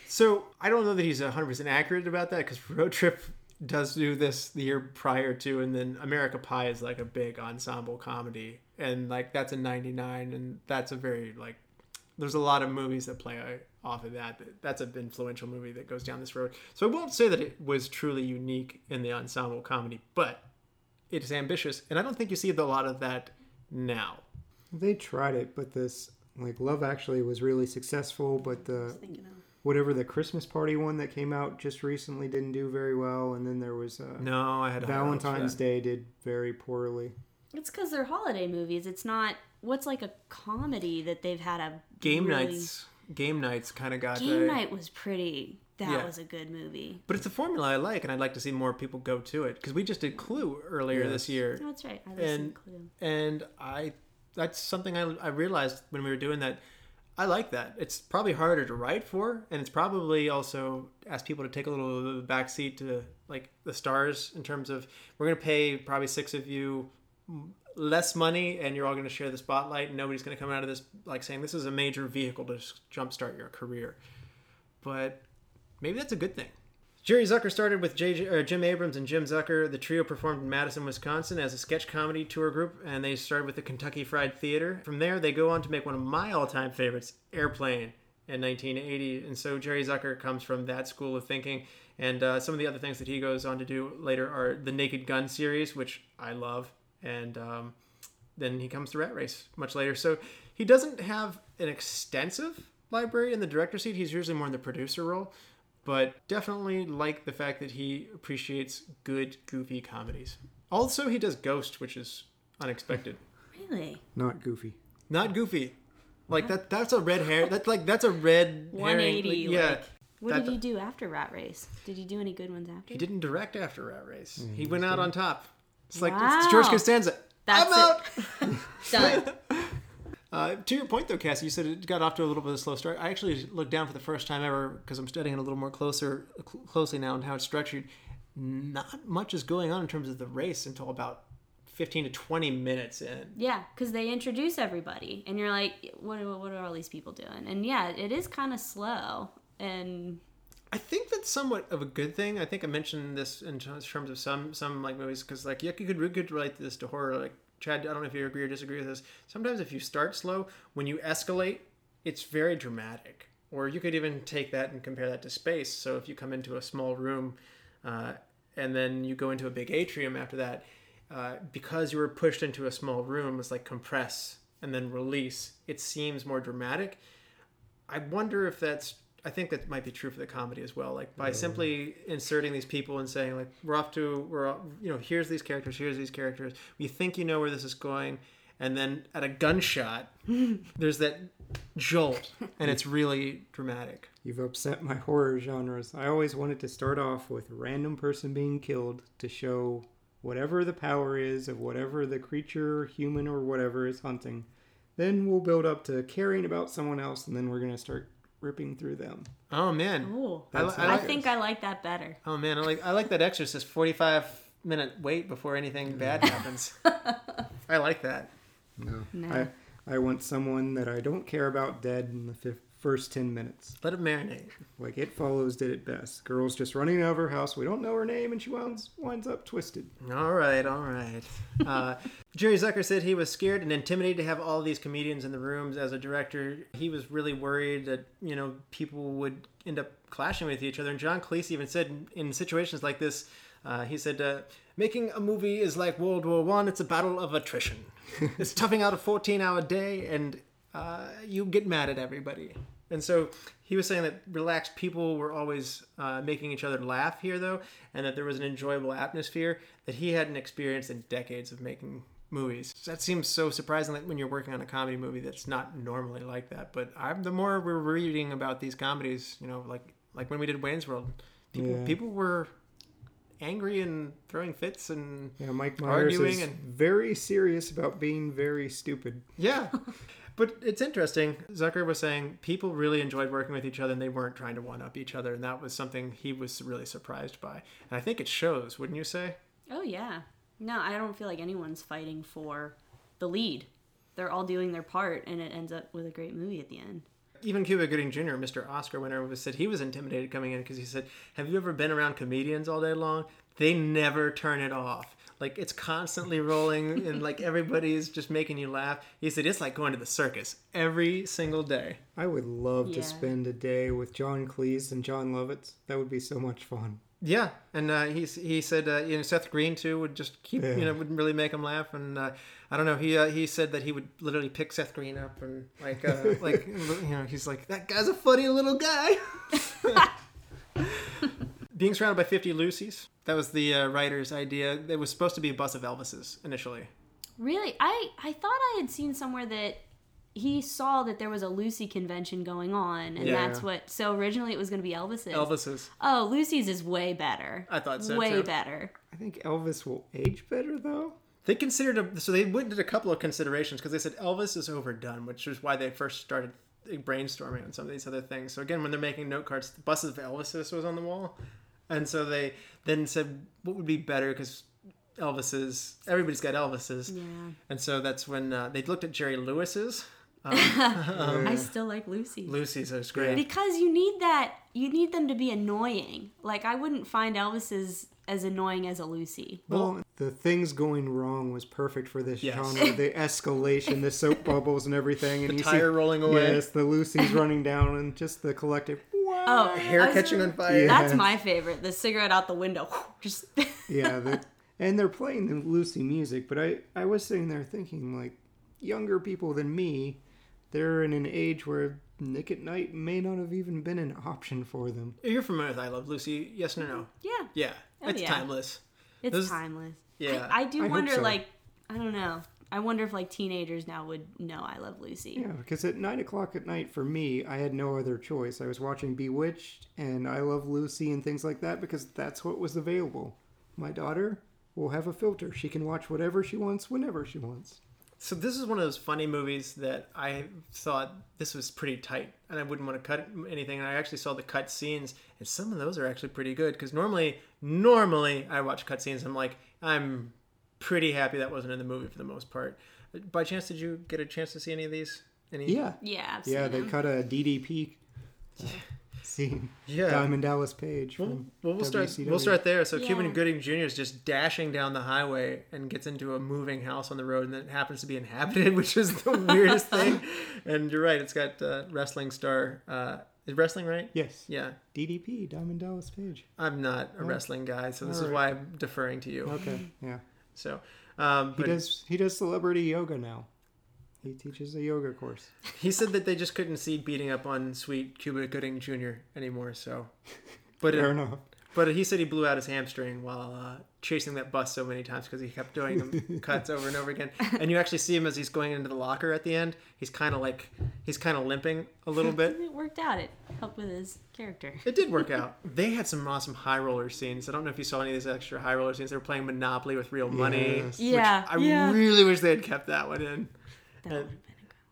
Speaker 2: So I don't know that he's 100% accurate about that because Road Trip does do this the year prior to, and then America Pie is like a big ensemble comedy, and like that's a 99, and that's a very like there's a lot of movies that play off of that. That's an influential movie that goes down this road. So I won't say that it was truly unique in the ensemble comedy, but it is ambitious, and I don't think you see a lot of that now.
Speaker 3: They tried it, but this like Love Actually was really successful, but the
Speaker 4: Thinking of.
Speaker 3: Whatever the Christmas party one that came out just recently didn't do very well, and then there was uh,
Speaker 2: No, I had high hopes for
Speaker 3: Valentine's. Day did very poorly.
Speaker 4: It's because they're holiday movies. It's not what's like a comedy that they've had a
Speaker 2: Game
Speaker 4: really-
Speaker 2: nights. Game nights kind of got
Speaker 4: Game
Speaker 2: the-
Speaker 4: night was pretty. That
Speaker 2: Yeah.
Speaker 4: was a good movie.
Speaker 2: But it's a formula I like, and I'd like to see more people go to it because we just did Clue earlier this year,
Speaker 4: Oh, that's right. I listened
Speaker 2: and
Speaker 4: Clue.
Speaker 2: and I that's something I, I realized when we were doing that. I like that. It's probably harder to write for, and it's probably also asked people to take a little of the back seat to like the stars in terms of we're gonna pay probably six of you less money, and you're all gonna share the spotlight, and nobody's gonna come out of this like saying this is a major vehicle to jumpstart your career. But maybe that's a good thing. Jerry Zucker started with J- uh, Jim Abrahams and Jim Zucker. The trio performed in Madison, Wisconsin as a sketch comedy tour group, and they started with the Kentucky Fried Theater. From there, they go on to make one of my all time favorites, Airplane, in 1980. And so Jerry Zucker comes from that school of thinking. And uh, some of the other things that he goes on to do later are the Naked Gun series, which I love. And um, then he comes to Rat Race much later. So he doesn't have an extensive library in the director seat. He's usually more in the producer role, but definitely like the fact that he appreciates good, goofy comedies. Also, he does Ghost, which is unexpected.
Speaker 4: Really?
Speaker 3: Not goofy.
Speaker 2: Not goofy. Like that. That's a red hair. That's like that's a red
Speaker 4: 180.
Speaker 2: Like, yeah.
Speaker 4: Like, what
Speaker 2: That-
Speaker 4: did he do after Rat Race? Did he do any good ones after?
Speaker 2: He didn't direct after Rat Race. Mm-hmm. he went out on top. It's like
Speaker 4: Wow.
Speaker 2: it's George Costanza.
Speaker 4: That's
Speaker 2: I'm
Speaker 4: it.
Speaker 2: out. *laughs* *laughs*
Speaker 4: Done.
Speaker 2: Uh, to your point, though, Cassie, you said it got off to a little bit of a slow start. I actually looked down for the first time ever because I'm studying it a little more closer, cl- closely now and how it's structured. Not much is going on in terms of the race until about 15 to 20 minutes in.
Speaker 4: Yeah, because they introduce everybody, and you're like, what are, what are all these people doing? And yeah, it is kind of slow. And
Speaker 2: I think that's somewhat of a good thing. I think I mentioned this in terms of some some like movies because like you could you could relate this to horror. Like Chad, I don't know if you agree or disagree with this. Sometimes if you start slow, when you escalate, it's very dramatic. Or you could even take that and compare that to space. So if you come into a small room, uh, and then you go into a big atrium after that, uh, because you were pushed into a small room, it's like compress and then release. It seems more dramatic. I wonder if that's. I think that might be true for the comedy as well. Like by mm. simply inserting these people and saying like we're off to we're off, you know here's these characters, here's these characters. we think you know where this is going, and then at a gunshot, *laughs* there's that jolt, and it's really dramatic.
Speaker 3: You've upset my horror genres. I always wanted to start off with a random person being killed to show whatever the power is of whatever the creature, human, or whatever is hunting. Then we'll build up to caring about someone else, and then we're going to start ripping through them.
Speaker 2: Oh man,
Speaker 4: oh,
Speaker 2: I, li- I
Speaker 4: I think I like that better.
Speaker 2: Oh man, I like I like that Exorcist forty five minute wait before anything mm. bad happens. *laughs* I like that.
Speaker 3: No.
Speaker 4: No.
Speaker 3: I, I want someone that I don't care about dead in the fif- first 10 minutes.
Speaker 2: Let it marinate.
Speaker 3: Like It Follows did it best. Girl's just running out of her house. We don't know her name, and she winds, winds up twisted.
Speaker 2: All right, all right. Uh, *laughs* Jerry Zucker said he was scared and intimidated to have all these comedians in the rooms as a director. He was really worried that you know people would end up clashing with each other. And John Cleese even said in, in situations like this, uh, he said, uh, "Making a movie is like World War One. It's a battle of attrition. *laughs* it's toughing out a 14-hour day, and uh, you get mad at everybody." And so he was saying that relaxed people were always uh, making each other laugh here, though, and that there was an enjoyable atmosphere that he hadn't experienced in decades of making movies. That seems so surprising that when you're working on a comedy movie that's not normally like that. But I'm, the more we're reading about these comedies, you know, like like when we did Wayne's World, people
Speaker 3: Yeah.
Speaker 2: people were angry and throwing fits and
Speaker 3: Yeah, Mike Myers
Speaker 2: Arguing
Speaker 3: is
Speaker 2: and-
Speaker 3: very serious about being very stupid.
Speaker 2: Yeah. *laughs* But it's interesting. Zucker was saying people really enjoyed working with each other and they weren't trying to one up each other. And that was something he was really surprised by. And I think it shows, wouldn't you say?
Speaker 4: Oh yeah. No, I don't feel like anyone's fighting for the lead. They're all doing their part, and it ends up with a great movie at the end.
Speaker 2: Even Cuba Gooding Jr., Mr. Oscar winner, was said he was intimidated coming in because he said, Have you ever been around comedians all day long? They never turn it off. Like it's constantly rolling and like *laughs* everybody's just making you laugh. He said it's like going to the circus every single day.
Speaker 3: I would love to spend a day with John Cleese and Jon Lovitz. That would be so much fun.
Speaker 2: Yeah, and uh, he he said uh, you know Seth Green too would just keep
Speaker 3: Yeah.
Speaker 2: you know would really make him laugh, and uh, I don't know he uh, he said that he would literally pick Seth Green up and like uh, *laughs* like you know he's like that guy's a funny little guy. *laughs* Being surrounded by fifty Lucy's that was the uh, writer's idea. It was supposed to be a bus of Elvises initially.
Speaker 4: Really, I I thought I had seen somewhere that he saw that there was a Lucy convention going on, and
Speaker 2: Yeah.
Speaker 4: that's what. So originally it was going to be Elvis's.
Speaker 2: Elvises.
Speaker 4: Oh, Lucy's is way better.
Speaker 2: I thought so,
Speaker 4: Way
Speaker 2: too.
Speaker 4: better.
Speaker 3: I think Elvis will age better though.
Speaker 2: They considered a, so they went did a couple of considerations because they said Elvis is overdone, which is why they first started brainstorming on some of these other things. So again, when they're making note cards, the bust of Elvis was on the wall, and so they then said what would be better because Elvis's everybody's got Elvis's,
Speaker 4: Yeah.
Speaker 2: and so that's when uh, they looked at Jerry Lewis's. *laughs*
Speaker 4: I still like Lucy.
Speaker 2: Lucy's is great.
Speaker 4: Because you need that, you need them to be annoying. Like I wouldn't find Elvis's as annoying as a Lucy.
Speaker 3: Well, the things going wrong was perfect for this
Speaker 2: Yes.
Speaker 3: genre. The *laughs* escalation, the soap bubbles, and everything. And
Speaker 2: The
Speaker 3: you
Speaker 2: tire
Speaker 3: see,
Speaker 2: rolling away.
Speaker 3: Yes, the Lucy's running down, and just the collective.
Speaker 4: Oh,
Speaker 2: Hair
Speaker 4: I-
Speaker 2: catching on fire.
Speaker 3: Yeah.
Speaker 4: That's my favorite. The cigarette out the window. *laughs* Just *laughs*
Speaker 3: Yeah, the, and they're playing the Lucy music. But I, I was sitting there thinking, like, younger people than me, they're in an age where Nick at Nite may not have even been an option for them.
Speaker 2: You're familiar with I Love Lucy? Yes or no? Mm-hmm.
Speaker 4: yeah,
Speaker 2: Yeah,
Speaker 4: Oh,
Speaker 2: it's
Speaker 4: yeah.
Speaker 2: timeless.
Speaker 4: it's
Speaker 2: Those-
Speaker 4: timeless.
Speaker 2: Yeah.
Speaker 4: I, I do
Speaker 3: I
Speaker 4: wonder,
Speaker 3: so.
Speaker 4: like, I don't know. I wonder if like teenagers now would know I Love Lucy.
Speaker 3: Yeah, because at nine o'clock at night for me, I had no other choice. I was watching Bewitched and I Love Lucy and things like that because that's what was available. My daughter will have a filter. She can watch whatever she wants whenever she wants.
Speaker 2: So this is one of those funny movies that I thought this was pretty tight, and I wouldn't want to cut anything. And I actually saw the cut scenes, and some of those are actually pretty good. Because normally, normally I watch cut scenes, I'm like, I'm pretty happy that wasn't in the movie for the most part. By chance, did you get a chance to see any of these? Any?
Speaker 3: Yeah.
Speaker 4: Yeah, I've
Speaker 3: Yeah,
Speaker 4: seen
Speaker 3: they
Speaker 4: them.
Speaker 3: cut a DDP uh, *laughs* scene.
Speaker 2: Yeah.
Speaker 3: Diamond Dallas Page.
Speaker 2: Well,
Speaker 3: From
Speaker 2: well, we'll start. We'll start there. So Cuban
Speaker 4: Yeah.
Speaker 2: Gooding Jr. is just dashing down the highway and gets into a moving house on the road, and then it happens to be inhabited, *laughs* which is the *laughs* weirdest thing. And you're right; it's got uh, wrestling star. Uh, is wrestling right?
Speaker 3: Yes.
Speaker 2: Yeah,
Speaker 3: DDP, Diamond Dallas Page.
Speaker 2: I'm not a wrestling guy, so this is
Speaker 3: Alright.
Speaker 2: why I'm deferring to you.
Speaker 3: Okay. Yeah.
Speaker 2: So, um,
Speaker 3: He does he does celebrity yoga now. He teaches a yoga course.
Speaker 2: he said that they just couldn't see beating up on sweet Cuba Gooding Jr. anymore. So, *laughs* but
Speaker 3: Fair
Speaker 2: it,
Speaker 3: enough.
Speaker 2: But he said he blew out his hamstring while uh, chasing that bus so many times because he kept doing *laughs* cuts over and over again. And you actually see him as he's going into the locker at the end. He's kind of like he's kind of limping a little bit.
Speaker 4: It worked out. It helped with his character.
Speaker 2: It did work out. *laughs* They had some awesome high roller scenes. I don't know if you saw any of these extra high roller scenes. They were playing Monopoly with real money.
Speaker 3: Yes.
Speaker 4: Yeah,
Speaker 2: I
Speaker 4: yeah.
Speaker 2: really wish they had kept that one in.
Speaker 4: That
Speaker 2: And-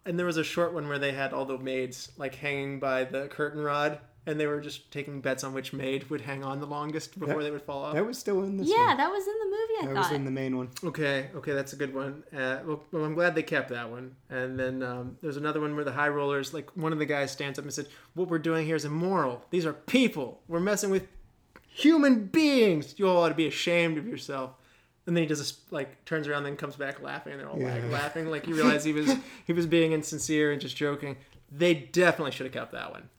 Speaker 2: And there was a short one where they had all the maids like hanging by the curtain rod and they were just taking bets on which maid would hang on the longest before
Speaker 3: That-
Speaker 2: they would fall off.
Speaker 3: That was still in this
Speaker 4: Yeah,
Speaker 3: one.
Speaker 4: that was in the movie. I
Speaker 3: That
Speaker 4: thought.
Speaker 3: was in the main one.
Speaker 2: Okay, okay, that's a good one. Uh, well, well, I'm glad they kept that one. And then um, there's another one where the high rollers, like one of the guys stands up and said, "What we're doing here is immoral. These are people. We're messing with human beings. You all ought to be ashamed of yourself." And then he does this, like turns around, then comes back laughing, and they're all like,
Speaker 3: Yeah.
Speaker 2: laughing, like he realized he was he was being insincere and just joking. They definitely should have kept that one.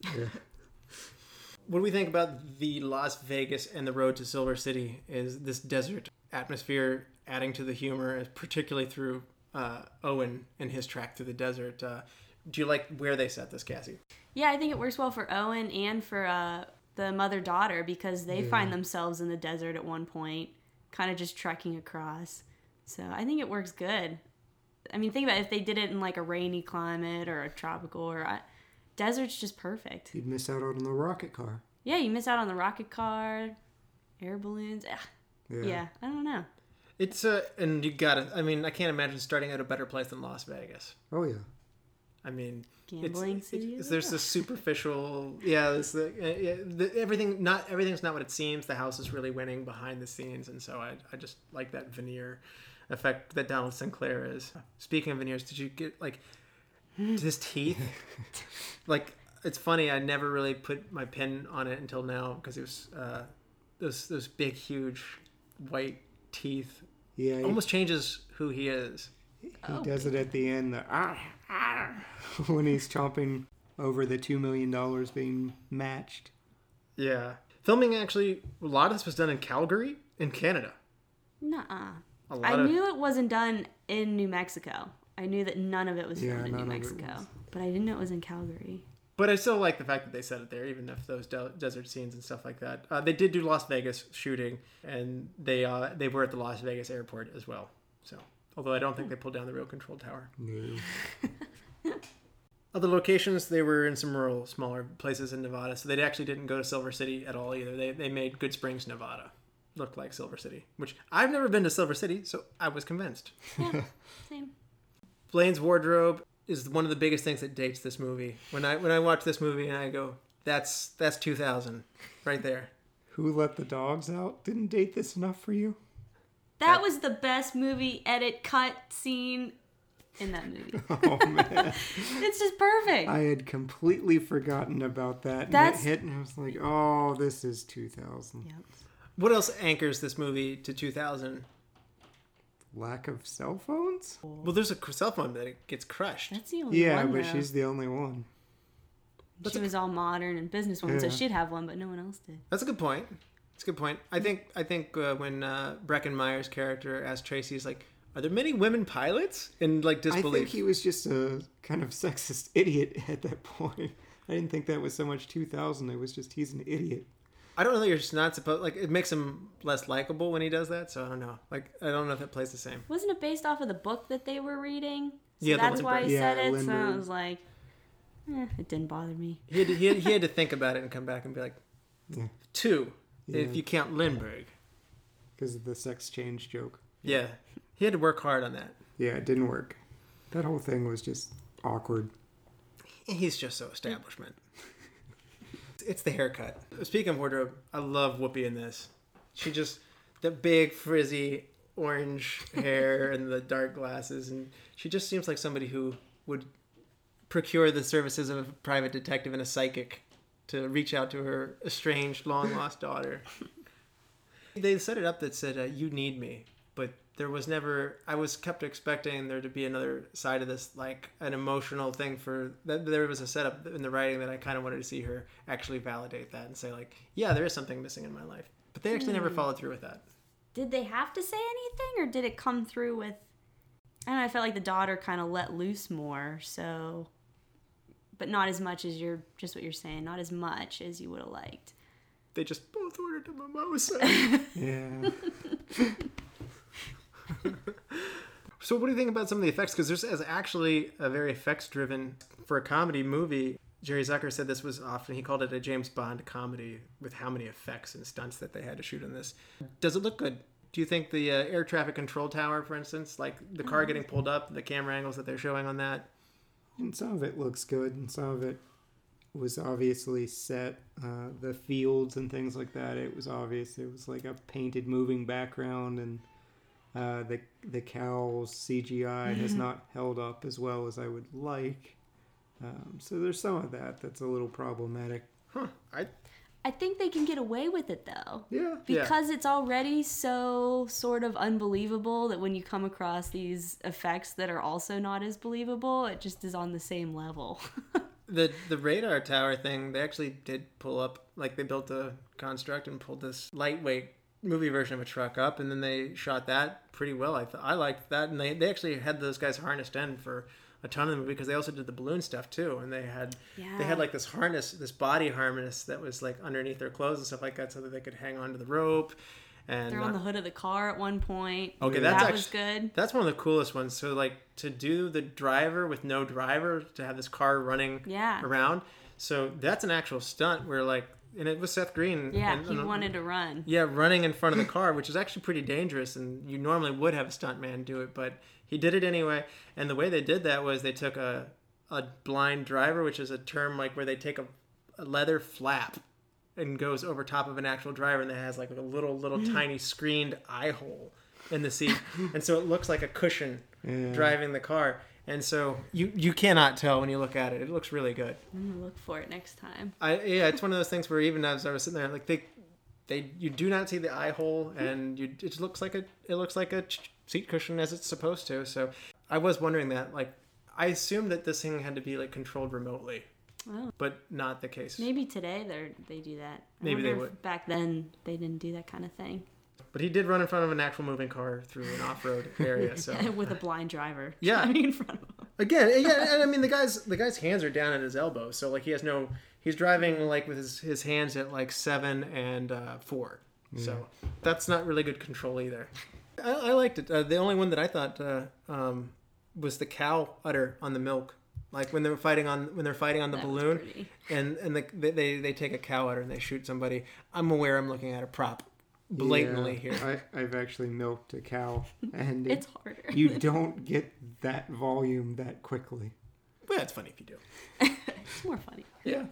Speaker 2: What do we think about the Las Vegas and the road to Silver City? Is this desert atmosphere adding to the humor, particularly through uh, Owen and his track through the desert? Uh, do you like where they set this, Cassie?
Speaker 4: Yeah, I think it works well for Owen and for uh, the mother daughter because they find themselves in the desert at one point, kind of just trekking across. So I think it works good. I mean, think about it, if they did it in like a rainy climate or a tropical or uh, desert's just perfect.
Speaker 3: You'd miss out on the rocket car.
Speaker 4: Yeah, you miss out on the rocket car, air balloons. Ah, yeah. I don't know.
Speaker 2: It's uh, and you got to I mean, I can't imagine starting at a better place than Las Vegas.
Speaker 3: Oh yeah.
Speaker 2: I mean,
Speaker 4: Gambling
Speaker 2: it's,
Speaker 4: city
Speaker 2: it's- there's
Speaker 4: well.
Speaker 2: this superficial, yeah. This the, uh, yeah, the everything. Not everything's not what it seems. The house is really winning behind the scenes, and so I, I just like that veneer effect that Donald Sinclair is. Speaking of veneers, did you get like his teeth? *laughs* like it's funny. I never really put my pin on it until now because it was uh, those those big, huge white teeth.
Speaker 3: Yeah. He,
Speaker 2: Almost changes who he is.
Speaker 3: he does it at the end. The, ah, ah, *laughs* when he's chomping over the two million dollars being matched.
Speaker 2: Yeah. Filming actually, a lot of this was done in Calgary, in Canada.
Speaker 4: Nuh-uh.
Speaker 2: A lot
Speaker 4: I
Speaker 2: of
Speaker 4: knew it wasn't done in New Mexico. I knew that none of it was
Speaker 3: Yeah,
Speaker 4: filmed in New
Speaker 3: none of it
Speaker 4: Mexico, but I didn't know it was in Calgary.
Speaker 2: But I still like the fact that they set it there, even if those de- desert scenes and stuff like that. Uh, they did do Las Vegas shooting, and they uh, they were at the Las Vegas airport as well. So, although I don't think they pulled down the real control tower.
Speaker 3: No. *laughs*
Speaker 2: Other locations, they were in some rural, smaller places in Nevada. So they actually didn't go to Silver City at all either. They they made Good Springs, Nevada, look like Silver City, which I've never been to Silver City, so I was convinced.
Speaker 4: Yeah, *laughs* same.
Speaker 2: Blaine's wardrobe is one of the biggest things that dates this movie. When I when I watch this movie and I go, that's that's 2000 right there.
Speaker 3: Who let the dogs out? Didn't date this enough for you?
Speaker 4: That was the best movie edit cut scene in that movie. *laughs*
Speaker 3: Oh man. *laughs*
Speaker 4: it's just perfect.
Speaker 3: I had completely forgotten about that. And
Speaker 4: That's-
Speaker 3: it hit, and I was like, "Oh, this is 2000."
Speaker 4: Yep.
Speaker 2: What else anchors this movie to 2000?
Speaker 3: Lack of cell phones?
Speaker 2: Well, there's a cell phone that it gets crushed.
Speaker 4: That's the only
Speaker 3: Yeah,
Speaker 4: one.
Speaker 3: but
Speaker 4: though.
Speaker 3: she's the only one.
Speaker 4: she was all modern and businesswoman, so
Speaker 3: Yeah.
Speaker 4: she'd have one, but no one else did.
Speaker 2: That's a good point. That's a good point. I think I think uh, when uh, Breckin Meyer's character asked Tracy, he's like, "Are there many women pilots?" In like disbelief.
Speaker 3: I
Speaker 2: disbelief.
Speaker 3: think he was just a kind of *laughs* sexist idiot at that point. I didn't think that was so much 2000. It was just he's an idiot.
Speaker 2: I don't know that you're just not supposed. Like, it makes him less likable when he does that. So I don't know. Like, I don't know if it plays the same.
Speaker 4: Wasn't it based off of the book that they were reading? So
Speaker 2: Yeah,
Speaker 4: that's why he
Speaker 3: Lindbergh.
Speaker 4: said
Speaker 3: Yeah,
Speaker 4: it. So I was like, eh, it didn't bother me.
Speaker 2: He had, to, he, had, he had to think about it and come back and be like,
Speaker 3: Yeah.
Speaker 2: two,
Speaker 3: Yeah.
Speaker 2: if you count Lindbergh.
Speaker 3: Because of the sex change joke.
Speaker 2: Yeah, he had to work hard on that.
Speaker 3: Yeah, it didn't work. That whole thing was just awkward.
Speaker 2: He's just so establishment. It's the haircut. Speaking of wardrobe, I love Whoopi in this. She just the big frizzy orange hair *laughs* and the dark glasses, and she just seems like somebody who would procure the services of a private detective and a psychic to reach out to her estranged, long lost daughter. *laughs* They set it up that said, uh, "You need me," there was never. I was kept expecting there to be another side of this, like an emotional thing for. That there was a setup in the writing that I kind of wanted to see her actually validate that and say, like, "Yeah, there is something missing in my life," but they actually never hmm. followed through with that.
Speaker 4: Did they have to say anything, or did it come through with? I don't know. I felt like the daughter kind of let loose more, so, but not as much as you're just what you're saying. Not as much as you would have liked.
Speaker 2: They just both ordered a mimosa. *laughs*
Speaker 3: Yeah. *laughs* *laughs*
Speaker 2: So, what do you think about some of the effects? Because this is actually a very effects driven for a comedy movie. Jerry Zucker said this was often he called it a James Bond comedy with how many effects and stunts that they had to shoot in this. Does it look good? Do you think the uh, air traffic control tower, for instance, like the car getting pulled up, the camera angles that they're showing on that?
Speaker 3: and some of it looks good, and some of it was obviously set. Uh, the fields and things like that. It was obvious. It was like a painted, moving background, and uh, the the cow's CGI has not held up as well as I would like. Um, so there's some of that that's a little problematic.
Speaker 2: Huh. I
Speaker 4: I think they can get away with it though.
Speaker 3: Yeah.
Speaker 2: Yeah.
Speaker 4: Because it's already so sort of unbelievable that when you come across these effects that are also not as believable, it just is on the same level. *laughs*
Speaker 2: the the radar tower thing they actually did pull up like they built a construct and pulled this lightweight movie version of a truck up and then they shot that pretty well i th- i liked that and they, they actually had those guys harnessed in for a ton of the movie because they also did the balloon stuff too and they had they had like this harness this body harness that was like underneath their clothes and stuff like that so that they could hang onto the rope and
Speaker 4: They're on the hood of the car at one point.
Speaker 2: Okay, that's
Speaker 4: that was good.
Speaker 2: That's one of the coolest ones. So like to do the driver with no driver to have this car running
Speaker 4: Yeah.
Speaker 2: around. So that's an actual stunt where like and it was Seth Green.
Speaker 4: Yeah,
Speaker 2: and,
Speaker 4: he
Speaker 2: and-
Speaker 4: wanted to run.
Speaker 2: Yeah, running in front of the car, which is actually pretty dangerous, and you normally would have a stuntman do it, but he did it anyway. And the way they did that was they took a a blind driver, which is a term like where they take a, a leather flap and goes over top of an actual driver, and that has like a little little *gasps* tiny screened eye hole in the seat, and so it looks like a cushion
Speaker 3: Yeah.
Speaker 2: driving the car. And so you you cannot tell when you look at it. It looks really good.
Speaker 4: I'm gonna look for it next time.
Speaker 2: I yeah, it's one of those things where even as I was sitting there, like they, they you do not see the eye hole, hmm. and you it looks like a it looks like a seat cushion as it's supposed to. So I was wondering that, like, I assumed that this thing had to be like controlled remotely,
Speaker 4: Oh.
Speaker 2: but not the case.
Speaker 4: Maybe today they they do that. I
Speaker 2: Maybe they would.
Speaker 4: Back then they didn't do that kind of thing
Speaker 2: But he did run in front of an actual moving car through an off-road *laughs* area. So *laughs*
Speaker 4: with a blind driver. *laughs*
Speaker 2: Yeah.
Speaker 4: driving in front of him.
Speaker 2: again, yeah, and I mean the guy's the guy's hands are down at his elbows, so like he has no. He's driving like with his his hands at like seven and uh, four, so that's not really good control either. I, I liked it. Uh, the only one that I thought uh, um, was the cow udder on the milk, like when they were fighting on when they're fighting on the
Speaker 4: That
Speaker 2: balloon, and and the, they, they they take a cow udder and they shoot somebody. I'm aware I'm looking at a prop blatantly
Speaker 3: Yeah,
Speaker 2: here.
Speaker 3: I, I've actually milked a cow, *laughs* and it-
Speaker 4: It's harder.
Speaker 3: you don't get that volume that quickly.
Speaker 2: Well, it's funny if you do. *laughs*
Speaker 4: It's more funny.
Speaker 2: Yeah.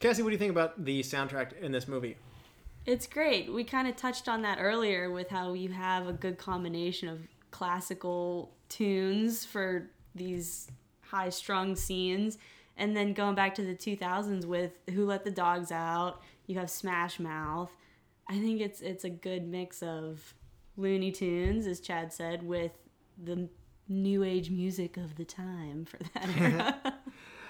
Speaker 2: Cassie, what do you think about the soundtrack in this movie?
Speaker 4: It's great. We kind of touched on that earlier with how you have a good combination of classical tunes for these high strung scenes. And then going back to the 2000s with Who Let the Dogs Out, you have Smash Mouth. I think it's it's a good mix of Looney Tunes, as Chad said, with the new age music of the time for that *laughs* era.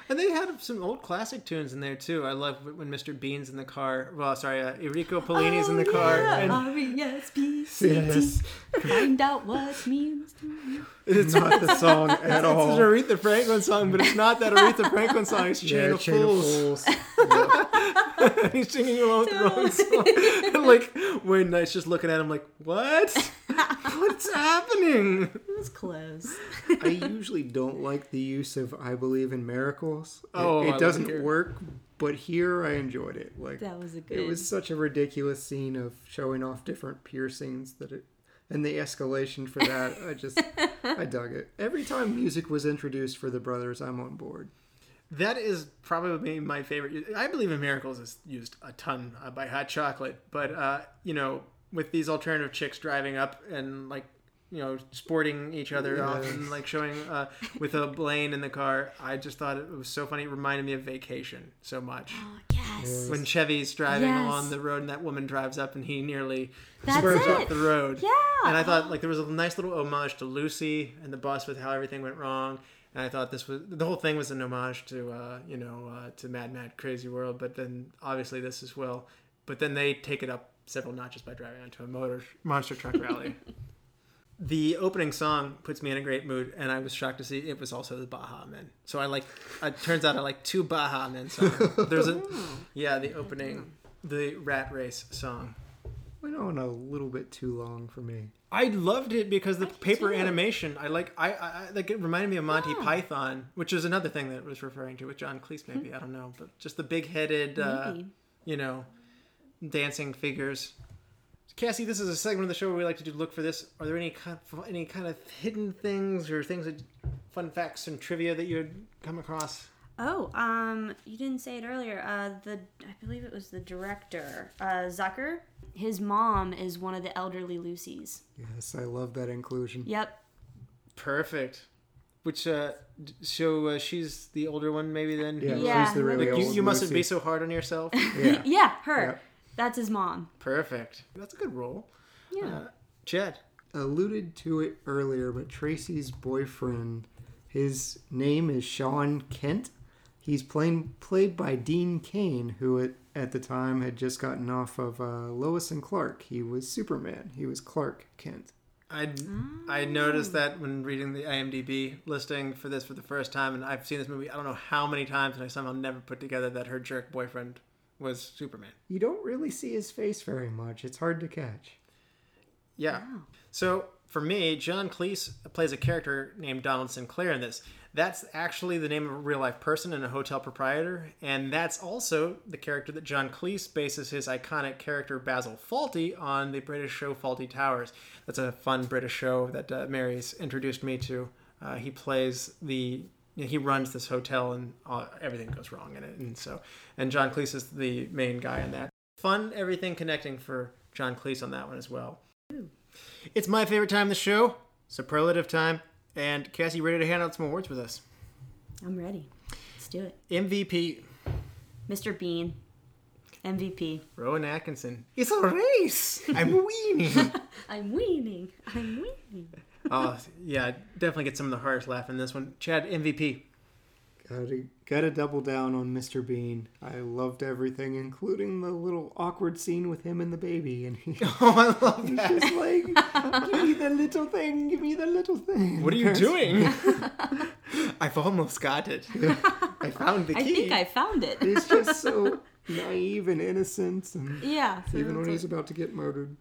Speaker 2: And they had some old classic tunes in there too. I love when Mr. Bean's in the car. Well, sorry, uh, Enrico Pollini's in the car, and
Speaker 4: R-E-S-P-C-T. Find out what means to you.
Speaker 2: it's
Speaker 3: Not the song at all.
Speaker 2: It's an
Speaker 3: all.
Speaker 2: Aretha Franklin song, but it's not that Aretha Franklin song. It's Chain,
Speaker 3: Yeah,
Speaker 2: of,
Speaker 3: Chain of
Speaker 2: Fools.
Speaker 3: Fools. *laughs*
Speaker 2: He's singing along with the wrong song. *laughs* and like Wayne Knight's just looking at him like, "What? What's happening?"
Speaker 4: It was close.
Speaker 3: I usually don't like the use of "I believe in miracles."
Speaker 2: Oh, I
Speaker 3: it doesn't
Speaker 2: it
Speaker 3: work, but here I enjoyed it. Like
Speaker 4: That was a good.
Speaker 3: it was such a ridiculous scene of showing off different piercings that it, and the escalation for that. I just, *laughs* I dug it. Every time music was introduced for the brothers, I'm on board.
Speaker 2: That is probably my favorite. I believe in miracles is used a ton uh, by Hot Chocolate, but uh, you know, with these alternative chicks driving up and like you know sporting each other off and like showing uh, with a Blaine in the car, I just thought it was so funny. It reminded me of Vacation so much.
Speaker 4: Oh, yes.
Speaker 2: When Chevy's driving
Speaker 4: Yes.
Speaker 2: along the road and that woman drives up and he nearly
Speaker 4: That's
Speaker 2: swerves
Speaker 4: it.
Speaker 2: off the road.
Speaker 4: Yeah.
Speaker 2: And I thought like there was a nice little homage to Lucy and the bus with how everything went wrong. And I thought this was the whole thing was an homage to uh, you know uh, to Mad Mad Crazy World. But then obviously this as well. But then they take it up several notches by driving onto a motor monster truck rally. *laughs* the opening song puts me in a great mood, and I was shocked to see it was also the Baha Men. So I like. It turns out I like two Baha Men songs. *laughs* There's a yeah the opening the Rat Race song.
Speaker 3: Went on a little bit too long for me.
Speaker 2: I loved it because the
Speaker 4: did
Speaker 2: paper
Speaker 4: too.
Speaker 2: animation. I like. I, I I- like. It reminded me of Monty
Speaker 4: Yeah.
Speaker 2: Python, which is another thing that it was referring to with John Cleese. Maybe I don't know, but just the big-headed, uh,
Speaker 4: Maybe.
Speaker 2: you know, dancing figures. Cassie, this is a segment of the show where we like to do look for this. Are there any kind of, any kind of hidden things or things that fun facts and trivia that you'd come across?
Speaker 4: Oh, um, you didn't say it earlier. Uh, the I believe it was the director, uh, Zucker. His mom is one of the elderly Lucys.
Speaker 3: Yes, I love that inclusion.
Speaker 4: Yep.
Speaker 2: Perfect. Which uh, so uh, she's the older one, maybe then.
Speaker 3: Yeah,
Speaker 4: Yeah.
Speaker 3: she's the really
Speaker 2: Like,
Speaker 3: old
Speaker 2: you, you mustn't be so hard on yourself. *laughs*
Speaker 3: Yeah. *laughs*
Speaker 4: Yeah, her.
Speaker 3: Yep.
Speaker 4: That's his mom.
Speaker 2: Perfect. That's a good role.
Speaker 4: Yeah.
Speaker 2: Uh, Chad.
Speaker 3: alluded to it earlier, but Tracy's boyfriend, his name is Sean Kent. He's playing played by Dean Cain, who at, at the time had just gotten off of uh, Lois and Clark. He was Superman. He was Clark Kent.
Speaker 2: I I noticed that when reading the IMDb listing for this for the first time, and I've seen this movie I don't know how many times, and I somehow never put together that her jerk boyfriend was Superman.
Speaker 3: You don't really see his face very much. It's hard to catch.
Speaker 2: Yeah. So for me, John Cleese plays a character named Donald Sinclair in this. That's actually the name of a real life person and a hotel proprietor, and that's also the character that John Cleese bases his iconic character Basil Fawlty on the British show Fawlty Towers. That's a fun British show that uh, Mary's introduced me to. Uh, he plays the he runs this hotel and uh, everything goes wrong in it, and so and John Cleese is the main guy in that. Fun everything connecting for John Cleese on that one as well. It's my favorite time of the show, superlative time. And Cassie, ready to hand out some awards with us?
Speaker 4: I'm ready. Let's do it.
Speaker 2: MVP,
Speaker 4: Mr. Bean. MVP.
Speaker 2: Rowan Atkinson. It's a race. I'm *laughs* weaning.
Speaker 4: I'm weaning. I'm weaning.
Speaker 2: Oh, yeah, definitely get some of the hardest laugh in this one. Chad, MVP.
Speaker 3: Gotta, gotta double down on Mr. Bean. I loved everything, including the little awkward scene with him and the baby. And he, *laughs*
Speaker 2: Oh, I love
Speaker 3: he's
Speaker 2: that.
Speaker 3: just like, give me the little thing, give me the little thing.
Speaker 2: What are you *laughs* doing? *laughs* I've almost got it. I found the key.
Speaker 4: I think I found it.
Speaker 3: He's just so naive and innocent, and
Speaker 4: Yeah. so
Speaker 3: even when
Speaker 4: that's
Speaker 3: he's about to get murdered.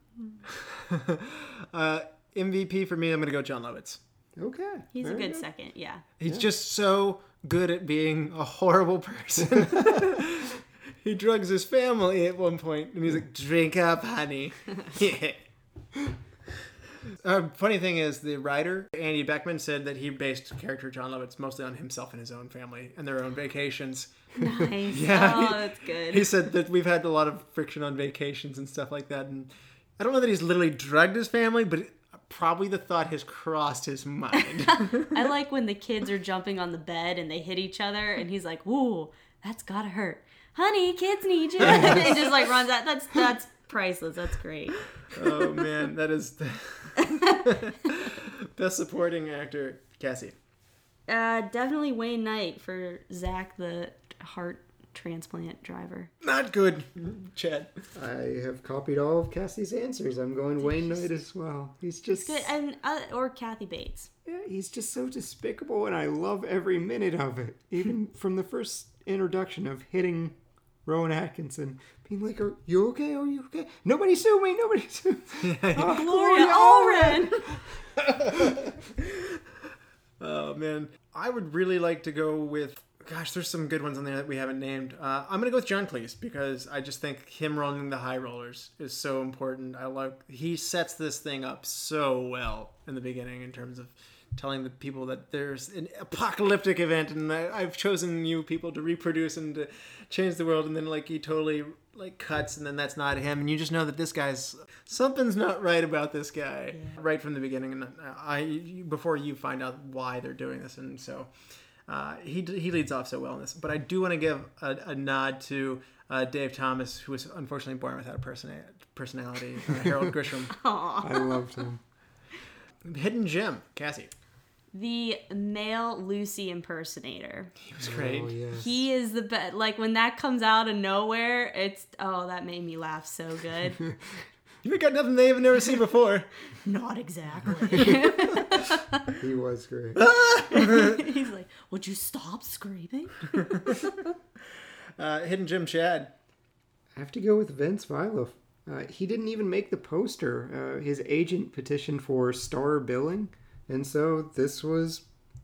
Speaker 2: uh, MVP for me, I'm going to go Jon Lovitz.
Speaker 3: Okay.
Speaker 4: He's a
Speaker 3: very
Speaker 4: good second. Yeah.
Speaker 2: He's just so good at being a horrible person. *laughs* he drugs his family at one point, and he's like, "Drink up, honey." *laughs* yeah. Uh, funny thing is, the writer Andy Breckman said that he based character Jon Lovitz mostly on himself and his own family and their own vacations. *laughs*
Speaker 4: Nice.
Speaker 2: Yeah.
Speaker 4: Oh, that's good.
Speaker 2: He said that we've had a lot of friction on vacations and stuff like that, and I don't know that he's literally drugged his family, but probably the thought has crossed his mind. *laughs*
Speaker 4: I like when the kids are jumping on the bed and they hit each other, and he's like, "Ooh, that's gotta hurt, honey. Kids need you." *laughs* and just like runs out. That's that's priceless. That's great.
Speaker 2: oh man, that is the *laughs* best supporting actor, Cassie.
Speaker 4: Uh, definitely Wayne Knight for Zach, the heart transplant driver.
Speaker 2: Not good, Chad.
Speaker 3: I have copied all of Cassie's answers. I'm going Wayne Knight as well. He's just
Speaker 4: Good, and uh, or Kathy Bates.
Speaker 3: yeah, he's just so despicable, and I love every minute of it. Even *laughs* from the first introduction of hitting Rowan Atkinson, being like, "Are you okay? Are you okay? Nobody sue me! Nobody *laughs* sue." me." *laughs* Ah,
Speaker 4: Gloria Allred.
Speaker 2: Oh man, I would really like to go with. Gosh, there's some good ones on there that we haven't named. Uh, I'm gonna go with John Cleese because I just think him running the high rollers is so important. I love he sets this thing up so well in the beginning in terms of telling the people that there's an apocalyptic event and I, I've chosen you people to reproduce and to change the world, and then like he totally like cuts and then that's not him, and you just know that this guy's something's not right about this guy right from the beginning, and I before you find out why they're doing this, and so. Uh, he, he leads off so well in this, but I do want to give a, a nod to uh, Dave Thomas, who was unfortunately born without a persona- personality. Uh, *laughs* Harold Grisham, *laughs*
Speaker 3: I loved him.
Speaker 2: hidden gem, Cassie.
Speaker 4: The male Lucy impersonator.
Speaker 2: He was great.
Speaker 3: Oh yes.
Speaker 4: He is the best. Like when that comes out of nowhere, it's oh that made me laugh so good. *laughs*
Speaker 2: You got nothing they have never seen before. *laughs*
Speaker 4: Not exactly. *laughs*
Speaker 3: he was great. *laughs*
Speaker 4: He's like, would you stop screaming?
Speaker 2: Uh, hidden gem Chad.
Speaker 3: I have to go with Vince Vieluf. Uh, he didn't even make the poster. Uh, his agent petitioned for star billing, and so this was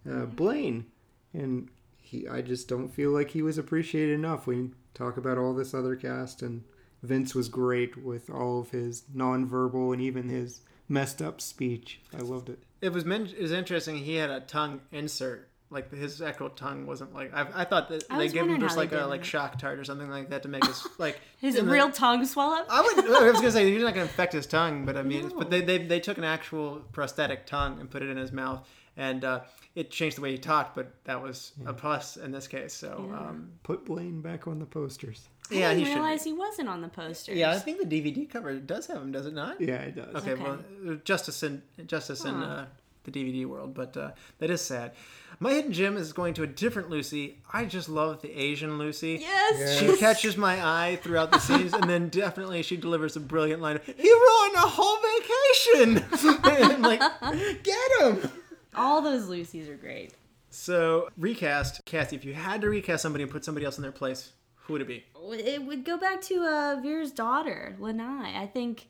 Speaker 3: uh, Blaine. And he, I just don't feel like he was appreciated enough. We talk about all this other cast, and Vince was great with all of his nonverbal and even his messed up speech. I loved it.
Speaker 2: It was men- it was interesting. He had a tongue insert Like his actual tongue wasn't like I, I thought that
Speaker 4: I
Speaker 2: they gave him just like a like
Speaker 4: it.
Speaker 2: shock tart or something like that to make his like *laughs*
Speaker 4: His
Speaker 2: in the-
Speaker 4: real tongue swell up.
Speaker 2: I would. I was gonna say he's not gonna infect his tongue, but I mean, but they, they they took an actual prosthetic tongue and put it in his mouth, and uh, it changed the way he talked. But that was a plus in this case. So yeah, um,
Speaker 3: Put Blaine back on the posters.
Speaker 2: Yeah
Speaker 4: I
Speaker 2: he
Speaker 4: didn't
Speaker 2: should. be.
Speaker 4: realize he wasn't on the poster.
Speaker 2: Yeah, I think the DVD cover does have him, does it not?
Speaker 3: Yeah, it does.
Speaker 2: Okay,
Speaker 4: Okay.
Speaker 2: well, uh, justice in justice in uh, the DVD world, but uh, that is sad. My hidden gem is going to a different Lucy. I just love the Asian Lucy.
Speaker 4: Yes.
Speaker 2: She catches my eye throughout the scenes, and then *laughs* definitely she delivers a brilliant line. of, He ruined a whole vacation. *laughs* and I'm like, get him.
Speaker 4: All those Lucys are great.
Speaker 2: So recast, Kathy. If you had to recast somebody and put somebody else in their place, who would it be?
Speaker 4: It would go back to uh, Veer's daughter, Lanai. I think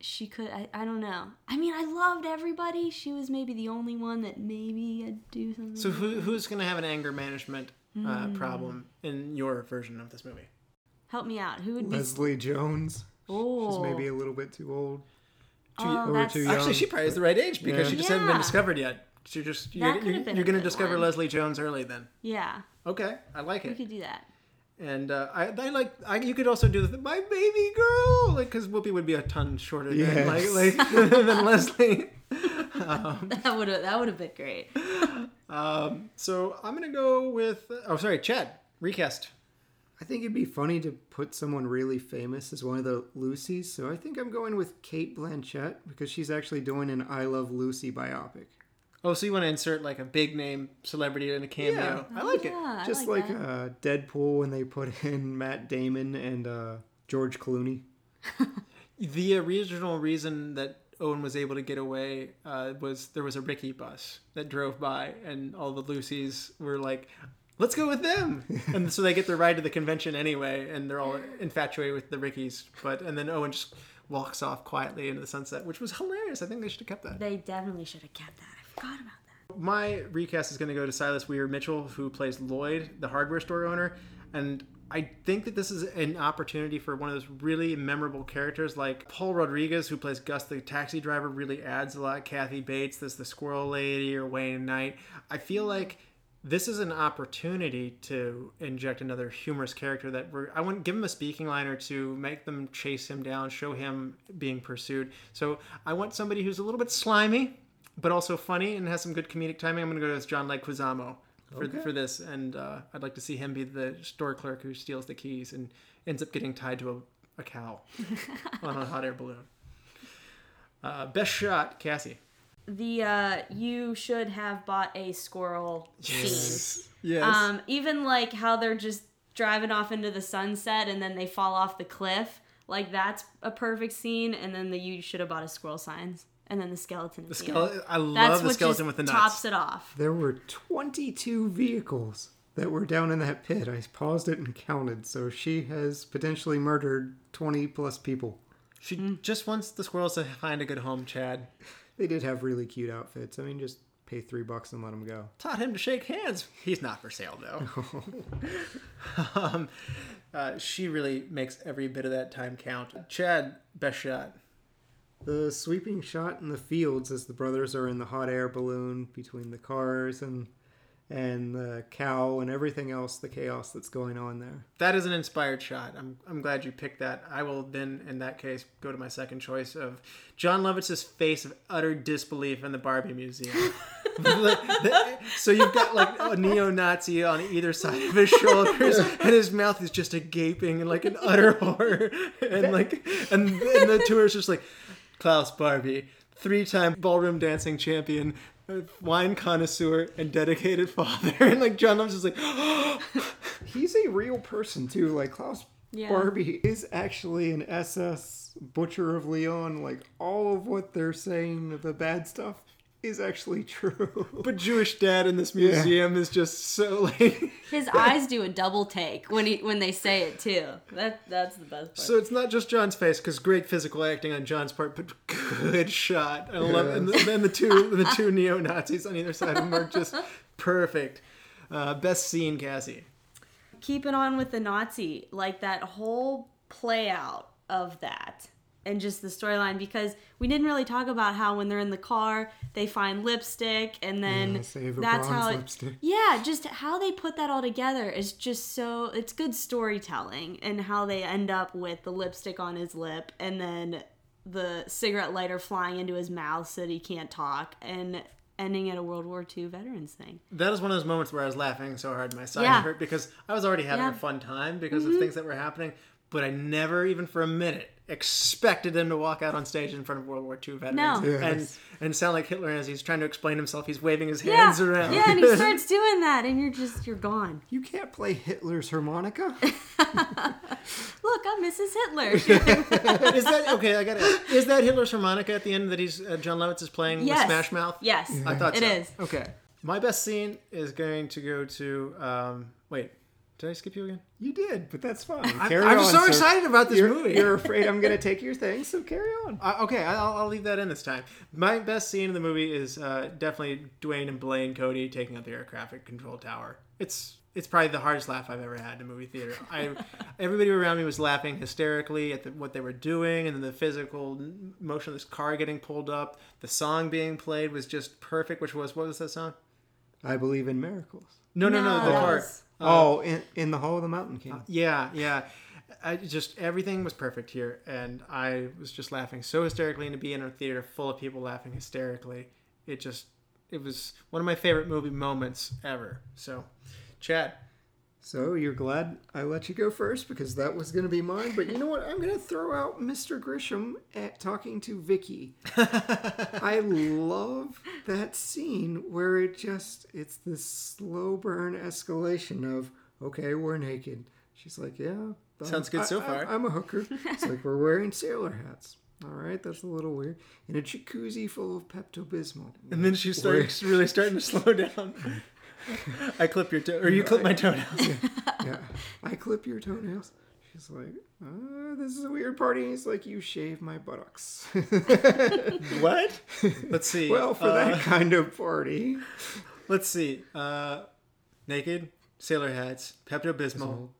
Speaker 4: she could. I, I don't know. I mean, I loved everybody. She was maybe the only one that maybe I'd do something.
Speaker 2: So who, who's going to have an anger management uh, problem in your version of this movie?
Speaker 4: Help me out. Who would be?
Speaker 3: Leslie Jones.
Speaker 4: Oh,
Speaker 3: She's maybe a little bit too old.
Speaker 4: oh,
Speaker 3: or
Speaker 4: that's,
Speaker 3: too young.
Speaker 2: Actually, she probably is the right age because
Speaker 3: Yeah.
Speaker 2: she just hasn't been discovered yet. She just you're, you're,
Speaker 4: could have
Speaker 2: you're going to discover
Speaker 4: one.
Speaker 2: Leslie Jones early then.
Speaker 4: yeah.
Speaker 2: Okay, I like it.
Speaker 4: We could do that.
Speaker 2: And uh, I, I like I, you could also do the my baby girl like because Whoopi would be a ton shorter than like,
Speaker 3: Yes.
Speaker 2: like *laughs* than Leslie. *laughs*
Speaker 4: That would have. That would have been great.
Speaker 2: Um, so I'm gonna go with oh sorry Chad recast.
Speaker 3: I think it'd be funny to put someone really famous as one of the Lucys, so I think I'm going with Cate Blanchett because she's actually doing an I Love Lucy biopic.
Speaker 2: Oh, so you want to insert like a big name celebrity in a cameo? I like it.
Speaker 4: Yeah, I
Speaker 3: Just
Speaker 4: like,
Speaker 3: like, uh, Deadpool when they put *laughs* in Matt Damon and uh, George Clooney. *laughs*
Speaker 2: The original reason that Owen was able to get away uh, was there was a Ricky bus that drove by, and all the Lucys were like, "Let's go with them," *laughs* and so they get their ride to the convention anyway, and they're all infatuated with the Rickies. But and then Owen just walks off quietly into the sunset, which was hilarious. I think they should have kept that.
Speaker 4: They definitely should have kept that. Forgot about that.
Speaker 2: My recast is going to go to Silas Weir Mitchell, who plays Lloyd, the hardware store owner. And I think that this is an opportunity for one of those really memorable characters like Paul Rodriguez, who plays Gus the taxi driver, really adds a lot. Kathy Bates, this the squirrel lady, or Wayne Knight. I feel like this is an opportunity to inject another humorous character that we're I want to give him a speaking line or two, make them chase him down, show him being pursued. So I want somebody who's a little bit slimy, but also funny and has some good comedic timing. I'm gonna go with John Leguizamo for for this, and uh, I'd like to see him be the store clerk who steals the keys and ends up getting tied to a, a cow *laughs* on a hot air balloon. Uh, best shot, Cassie.
Speaker 4: The uh, you should have bought a squirrel scene.
Speaker 2: Yes.
Speaker 4: Um, even like how they're just driving off into the sunset and then they fall off the cliff. Like that's a perfect scene. And then the you should have bought a squirrel signs. And then the skeleton.
Speaker 2: the
Speaker 4: at the
Speaker 2: skeleton. I love
Speaker 4: That's
Speaker 2: the
Speaker 4: what
Speaker 2: skeleton
Speaker 4: just
Speaker 2: with the nuts.
Speaker 4: tops it off.
Speaker 3: There were 22 vehicles that were down in that pit. I paused it and counted, so she has potentially murdered 20 plus people.
Speaker 2: She just wants the squirrels to find a good home, Chad.
Speaker 3: They did have really cute outfits. I mean, just pay three bucks and let them go.
Speaker 2: Taught him to shake hands. He's not for sale, though. *laughs* um, uh, she really makes every bit of that time count. Chad, best shot.
Speaker 3: The sweeping shot in the fields as the brothers are in the hot air balloon between the cars and and the cow and everything else, the chaos that's going on there.
Speaker 2: That is an inspired shot. I'm, I'm glad you picked that. I will then, in that case, go to my second choice of Jon Lovitz's face of utter disbelief in the Barbie Museum. *laughs* *laughs* So you've got like a neo-Nazi on either side of his shoulders, and his mouth is just a gaping and like an utter *laughs* horror, and like, and, and the tourist just like Klaus Barbie, three-time ballroom dancing champion. uh, Wine connoisseur and dedicated *laughs* father, *laughs* and like Jon Lovitz is like, *gasps*
Speaker 3: He's a real person too. Like Klaus
Speaker 4: Yeah.
Speaker 3: Barbie is actually an SS butcher of Lyon. Like all of what they're saying, the bad stuff, is actually true. *laughs*
Speaker 2: But Jewish dad in this museum is just so like. *laughs*
Speaker 4: His eyes do a double take when he when they say it too. That that's the best part.
Speaker 2: So it's not just Jon's face, because great physical acting on Jon's part, but good shot. I love, and then the two the *laughs* two neo Nazis on either side of him are just perfect. Uh, best scene, Cassie.
Speaker 4: Keeping on with the Nazi, like that whole play out of that and just the storyline because we didn't really talk about how when they're in the car they find lipstick and then
Speaker 3: Yeah, save a
Speaker 4: that's how it,
Speaker 3: lipstick.
Speaker 4: yeah just how they put that all together is just so it's good storytelling and how they end up with the lipstick on his lip and then the cigarette lighter flying into his mouth so that he can't talk and ending at a world war ii veterans thing
Speaker 2: That was one of those moments where I was laughing so hard my side
Speaker 4: Yeah.
Speaker 2: hurt because I was already having
Speaker 4: Yeah. Mm-hmm.
Speaker 2: a fun time because of things that were happening, but I never even for a minute expected him to walk out on stage in front of World War II veterans
Speaker 4: No.
Speaker 2: and
Speaker 3: Yes.
Speaker 2: and sound like Hitler as he's trying to explain himself. He's waving his
Speaker 4: yeah
Speaker 2: hands around.
Speaker 4: yeah and he *laughs* starts doing that and you're just you're gone
Speaker 3: You can't play Hitler's harmonica. *laughs*
Speaker 4: look i'm mrs hitler *laughs*
Speaker 2: is that okay? I got it. Is that Hitler's harmonica at the end that he's uh, Jon Lovitz is playing
Speaker 4: yes
Speaker 2: with Smash Mouth?
Speaker 4: yes
Speaker 2: I thought
Speaker 4: it
Speaker 2: so.
Speaker 4: is.
Speaker 2: Okay. My best scene is going to go to um wait, did I skip you again?
Speaker 3: You did, but that's fine. *laughs*
Speaker 2: I'm,
Speaker 3: Carry
Speaker 2: I'm
Speaker 3: on,
Speaker 2: so
Speaker 3: sir.
Speaker 2: excited about this
Speaker 3: You're,
Speaker 2: movie.
Speaker 3: you're afraid I'm going *laughs* to take your thing, so carry on.
Speaker 2: Uh, okay, I'll, I'll leave that in this time. My best scene in the movie is uh, definitely Duane and Blaine Cody taking out the air traffic control tower. It's it's probably the hardest laugh I've ever had in a movie theater. I *laughs* everybody around me was laughing hysterically at the, what they were doing, and then the physical motion of this car getting pulled up. The song being played was just perfect. Which was what was that song?
Speaker 3: I believe in miracles.
Speaker 2: No, no, no, the
Speaker 4: that
Speaker 2: car.
Speaker 4: Was-
Speaker 3: oh, in, in the Hall of the Mountain King.
Speaker 2: Uh, yeah, yeah. I just everything was perfect here, and I was just laughing so hysterically, and to be in a theater full of people laughing hysterically, it just it was one of my favorite movie moments ever. So, Chad,
Speaker 3: So you're glad I let you go first because that was going to be mine. But you know what? I'm going to throw out Mr. Grisham at talking to Vicky. *laughs* I love that scene where it just it's this slow burn escalation of okay, we're naked. She's like, yeah, I'm-
Speaker 2: Sounds good so
Speaker 3: I- I-
Speaker 2: far.
Speaker 3: I'm a hooker. It's like we're wearing sailor hats. All right, that's a little weird. In a jacuzzi full of Pepto Bismol.
Speaker 2: and then she starts really starting to slow down. *laughs* *laughs* I clip your toe, or you clip my toenails. *laughs*
Speaker 3: yeah. I clip your toenails. She's like, uh, this is a weird party. He's like, you shave my buttocks. *laughs*
Speaker 2: what? Let's see.
Speaker 3: well, for
Speaker 2: Uh,
Speaker 3: that kind of party.
Speaker 2: let's see. Uh, naked, sailor hats, Pepto Bismol,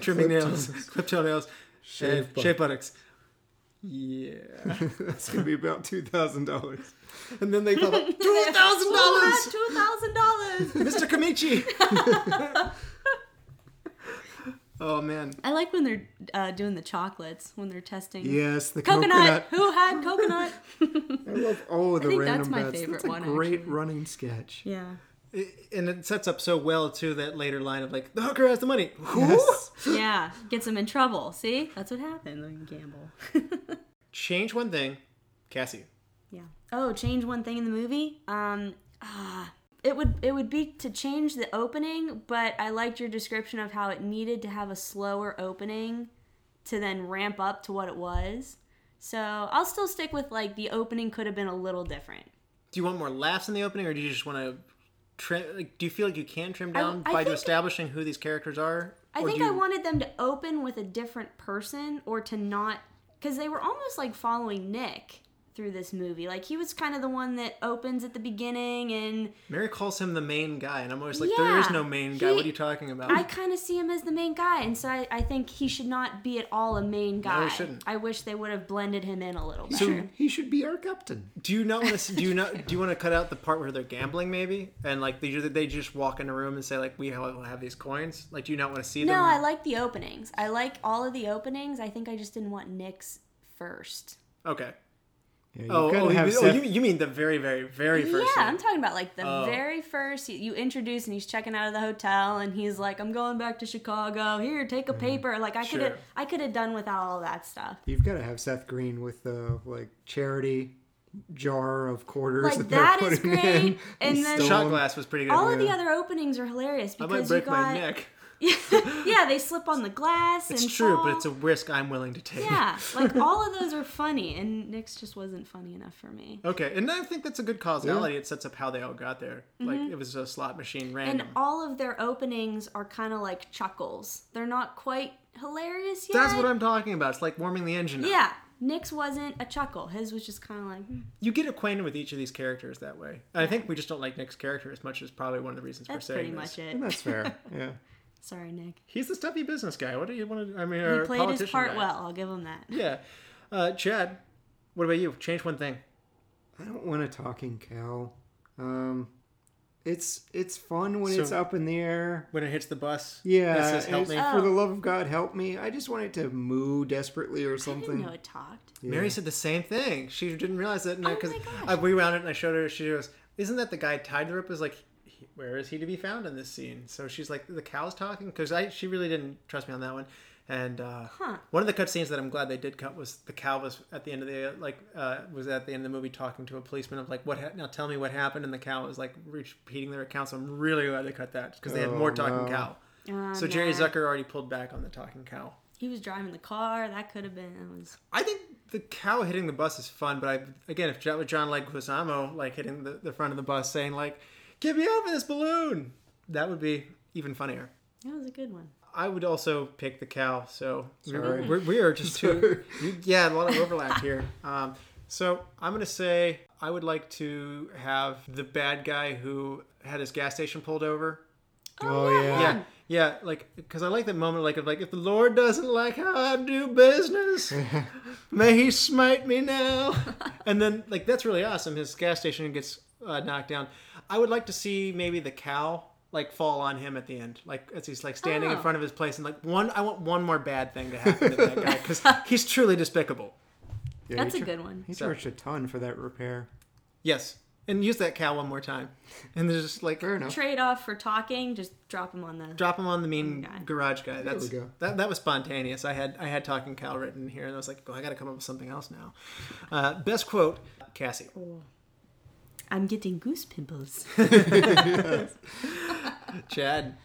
Speaker 2: trimming nails, clip toenails,
Speaker 3: Shave butt-
Speaker 2: shave buttocks. Yeah. *laughs*
Speaker 3: That's going to be about $2,000.
Speaker 2: And then they up *laughs* two thousand dollars,
Speaker 4: Two thousand dollars.
Speaker 2: Mr. Kamichi. *laughs* oh man,
Speaker 4: I like when they're uh, doing the chocolates when they're testing.
Speaker 3: Yes, the
Speaker 4: Coconut.
Speaker 3: coconut.
Speaker 4: Who had coconut?
Speaker 3: I love all of the
Speaker 4: think that's
Speaker 3: random
Speaker 4: my
Speaker 3: bets.
Speaker 4: favorite
Speaker 3: That's a
Speaker 4: one,
Speaker 3: great
Speaker 4: actually.
Speaker 3: running sketch.
Speaker 4: yeah.
Speaker 2: It- and it sets up so well too that later line of like the hooker has the money.
Speaker 3: Yes. *laughs*
Speaker 4: Yeah. Gets him in trouble. See? That's what happened when you gamble. *laughs*
Speaker 2: Change one thing, Cassie.
Speaker 4: Yeah. Oh, change one thing in the movie. Um, ah, it would it would be to change the opening, but I liked your description of how it needed to have a slower opening to then ramp up to what it was. So I'll still stick with like the opening could have been a little different.
Speaker 2: Do you want more laughs in the opening, or do you just want to trim? Like, do you feel like you can trim down
Speaker 4: I
Speaker 2: by establishing who these characters are?
Speaker 4: I think
Speaker 2: you-
Speaker 4: I wanted them to open with a different person or to not because they were almost like following Nick through this movie. Like he was kind of the one that opens at the beginning and
Speaker 2: Mary calls him the main guy, and I'm always like, there is no main guy.
Speaker 4: he-
Speaker 2: what are you talking about?
Speaker 4: I kind of see him as the main guy, and so I, I think he should not be at all a main guy.
Speaker 2: he shouldn't.
Speaker 4: I wish they would have blended him in a little
Speaker 3: So
Speaker 4: better.
Speaker 3: he should be our captain.
Speaker 2: Do you not want to? Do you not? *laughs* Do you want to cut out the part where they're gambling, maybe? And like they they just walk in a room and say like, "We have, have these coins." Like, do you not want to see them?
Speaker 4: no, I like the openings. I like all of the openings. I think I just didn't want Nick's first.
Speaker 2: Okay.
Speaker 3: Yeah, you've
Speaker 2: Oh, oh,
Speaker 3: have
Speaker 2: you, oh,
Speaker 3: Seth-
Speaker 2: you, you mean the very, very, very first?
Speaker 4: yeah,
Speaker 2: scene.
Speaker 4: I'm talking about like the
Speaker 2: Oh.
Speaker 4: very first. You, you introduce and he's checking out of the hotel and he's like, "I'm going back to Chicago. Here, take a paper." Like I could have—I could have done without all that stuff.
Speaker 3: You've got to have Seth Green with the like charity jar of quarters
Speaker 4: Like,
Speaker 3: that
Speaker 4: that
Speaker 3: they're putting
Speaker 4: great,
Speaker 3: in.
Speaker 4: and
Speaker 3: He's
Speaker 4: then-
Speaker 2: Shot glass was pretty good.
Speaker 4: All of the other openings are hilarious
Speaker 2: I
Speaker 4: because
Speaker 2: might break
Speaker 4: you got
Speaker 2: my neck. *laughs*
Speaker 4: yeah, they slip on the glass
Speaker 2: It's
Speaker 4: and
Speaker 2: true,
Speaker 4: fall.
Speaker 2: but it's a risk I'm willing to take.
Speaker 4: yeah, like *laughs* all of those are funny, and Nick's just wasn't funny enough for me.
Speaker 2: Okay, and I think that's a good causality. It sets up how they all got there. Like it was a slot machine random.
Speaker 4: And all of their openings are kind of like chuckles. They're not quite hilarious yet.
Speaker 2: That's what I'm talking about. It's like warming the engine. up.
Speaker 4: Yeah, Nick's wasn't a chuckle. His was just kind of like hmm,
Speaker 2: You get acquainted with each of these characters that way. I think we just don't like Nick's character as much as probably one of the reasons
Speaker 4: that's
Speaker 2: we're saying
Speaker 4: pretty
Speaker 2: this.
Speaker 4: much
Speaker 3: And
Speaker 4: it.
Speaker 3: that's fair. *laughs* Yeah.
Speaker 4: Sorry, Nick.
Speaker 2: He's the stuffy business guy. What do you want to? I mean,
Speaker 4: He
Speaker 2: or
Speaker 4: played his
Speaker 2: politician
Speaker 4: part
Speaker 2: guy.
Speaker 4: well. I'll give him that.
Speaker 2: Yeah. Uh, Chad, what about you? Change one thing.
Speaker 3: I don't want a talking cow. Um, it's it's fun when
Speaker 2: So-
Speaker 3: it's up in the air.
Speaker 2: When it hits the bus.
Speaker 3: Yeah,
Speaker 2: It says, help
Speaker 3: it's-
Speaker 2: me.
Speaker 3: for the
Speaker 4: Oh.
Speaker 3: love of God, help me. I just want it to moo desperately or something.
Speaker 4: I didn't
Speaker 3: something.
Speaker 4: know it talked.
Speaker 3: Yeah.
Speaker 2: Mary said the same thing. She didn't realize that
Speaker 4: Oh
Speaker 2: because
Speaker 4: my gosh.
Speaker 2: I rewound it and I showed her. She goes, "Isn't that the guy tied to the rope?" Is like, "He- "Where is he to be found in this scene?" So she's like, "The cow's talking," because I she really didn't trust me on that one. And uh,
Speaker 4: Huh.
Speaker 2: one of the cut scenes that I'm glad they did cut was the cow was at the end of the like uh, was at the end of the movie talking to a policeman of like, "What? Ha- now tell me what happened." And the cow was like repeating their account. So I'm really glad they cut that because they had
Speaker 3: Oh,
Speaker 2: more talking
Speaker 3: no.
Speaker 2: cow.
Speaker 4: Uh,
Speaker 2: So Jerry. Zucker already pulled back on the talking cow.
Speaker 4: He was driving the car. That could have been. It was.
Speaker 2: I think the cow hitting the bus is fun, but I again, if John, with John Leguizamo like hitting the, the front of the bus, saying like, "Get me off of this balloon," that would be even funnier.
Speaker 4: That was a good one.
Speaker 2: I would also pick the cow. So
Speaker 3: Sorry.
Speaker 2: we're, we are just too, you- *laughs* yeah, a lot of overlap here. Um, so I'm gonna say I would like to have the bad guy who had his gas station pulled over.
Speaker 3: Oh, yeah.
Speaker 2: Yeah, yeah, like because I like that moment, like of like if the Lord doesn't like how I do business, *laughs* may He smite me now. and then like that's really awesome. His gas station gets uh, knocked down. I would like to see maybe the cow like fall on him at the end, like as he's like standing in
Speaker 4: Oh.
Speaker 2: front of his place, and like one, I want one more bad thing to happen to that guy because *laughs* he's truly despicable.
Speaker 3: Yeah,
Speaker 4: That's a
Speaker 3: char-
Speaker 4: good one.
Speaker 3: He
Speaker 2: So-
Speaker 3: charged a ton for that repair.
Speaker 2: Yes, and use that cow one more time, and there's just like
Speaker 3: Fair enough.
Speaker 4: Trade off for talking. Just drop him on the.
Speaker 2: drop him on the mean
Speaker 4: Okay.
Speaker 2: garage guy. That's
Speaker 3: we go.
Speaker 2: that that was spontaneous. I had I had talking cow written here, and I was like, oh, I got to come up with something else now. Uh, best quote, Cassie.
Speaker 4: I'm getting goose pimples. *laughs* *laughs*
Speaker 2: Chad.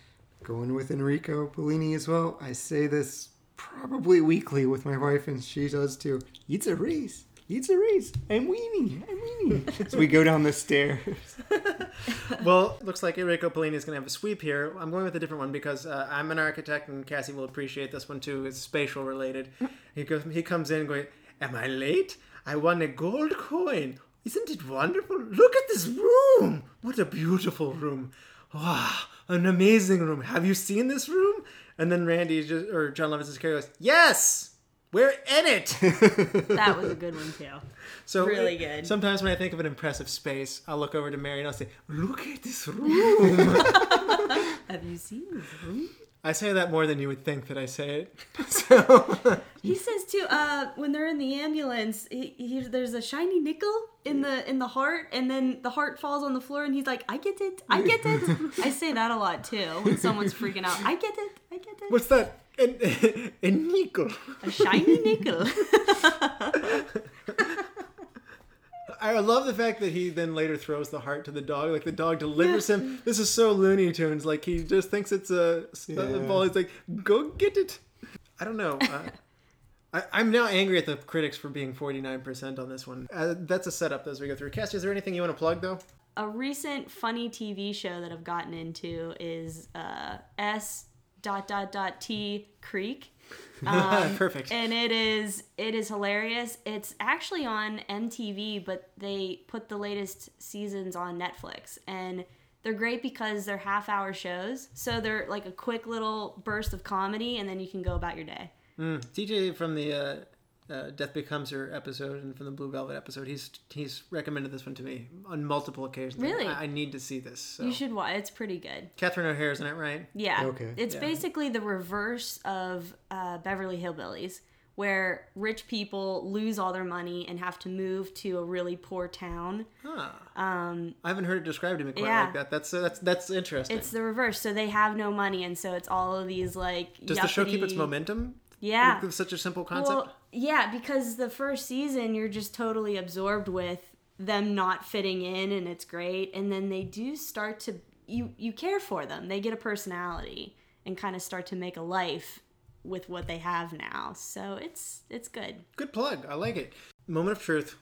Speaker 3: Going with Enrico Pollini as well. I say this probably weekly with my wife, and she does too. It's a race. It's a race. I'm weaning. I'm weaning. *laughs* so we go down the stairs.
Speaker 2: Well, looks like Enrico Pollini is going to have a sweep here. I'm going with a different one because uh, I'm an architect, and Cassie will appreciate this one too. It's spatial related. He goes, he comes in going, "Am I late? I won a gold coin. Isn't it wonderful? Look at this room. What a beautiful room. Wow, an amazing room. Have you seen this room?" And then Randy just, or John Levinson's character goes, "Yes." We're in it. *laughs*
Speaker 4: that was a good one too.
Speaker 2: So
Speaker 4: Really good.
Speaker 2: Sometimes when I think of an impressive space, I'll look over to Mary and I'll say, "Look at this room." *laughs*
Speaker 4: Have you seen this room?
Speaker 2: I say that more than you would think that I say it. *laughs* So
Speaker 4: He says too. Uh, when they're in the ambulance, he, he, there's a shiny nickel in the in the heart, and then the heart falls on the floor, and he's like, "I get it, I get it." I say that a lot too when someone's freaking out. I get it, I get it.
Speaker 2: what's that? *laughs* A nickel.
Speaker 4: a shiny nickel? *laughs*
Speaker 2: I love the fact that he then later throws the heart to the dog. Like the dog delivers him. *laughs* This is so Looney Tunes. Like he just thinks it's a, a
Speaker 3: Yeah.
Speaker 2: ball. He's like, "Go get it." I don't know. Uh, *laughs* I, I'm now angry at the critics for being 49% on this one. Uh, that's a setup as we go through. Cassie, is there anything you want to plug though?
Speaker 4: a recent funny TV show that I've gotten into is uh, S dot dot dot T Creek. *laughs*
Speaker 2: Perfect.
Speaker 4: and it is it is hilarious. It's actually on MTV, but they put the latest seasons on Netflix, and they're great because they're half hour shows. So they're like a quick little burst of comedy, and then you can go about your day.
Speaker 2: TJ from the uh, uh, Death Becomes Her episode and from the Blue Velvet episode, he's he's recommended this one to me on multiple occasions.
Speaker 4: Really?
Speaker 2: I, I need to see this. So.
Speaker 4: You should watch. It's pretty good.
Speaker 2: Catherine O'Hara, isn't it right?
Speaker 4: Yeah.
Speaker 3: Okay.
Speaker 4: It's
Speaker 2: Yeah.
Speaker 4: basically the reverse of uh, Beverly Hillbillies, where rich people lose all their money and have to move to a really poor town.
Speaker 2: Huh. Um, I haven't heard it described to me quite
Speaker 4: Yeah.
Speaker 2: like that. That's uh, that's that's interesting.
Speaker 4: It's the reverse. So they have no money, and so it's all of these like.
Speaker 2: Does the show keep its momentum?
Speaker 4: Yeah.
Speaker 2: With such a simple concept.
Speaker 4: Well, yeah, because the first season you're just totally absorbed with them not fitting in, and it's great. And then they do start to you you care for them. They get a personality and kind of start to make a life with what they have now. So it's it's good.
Speaker 2: Good plug. I like it. Moment of truth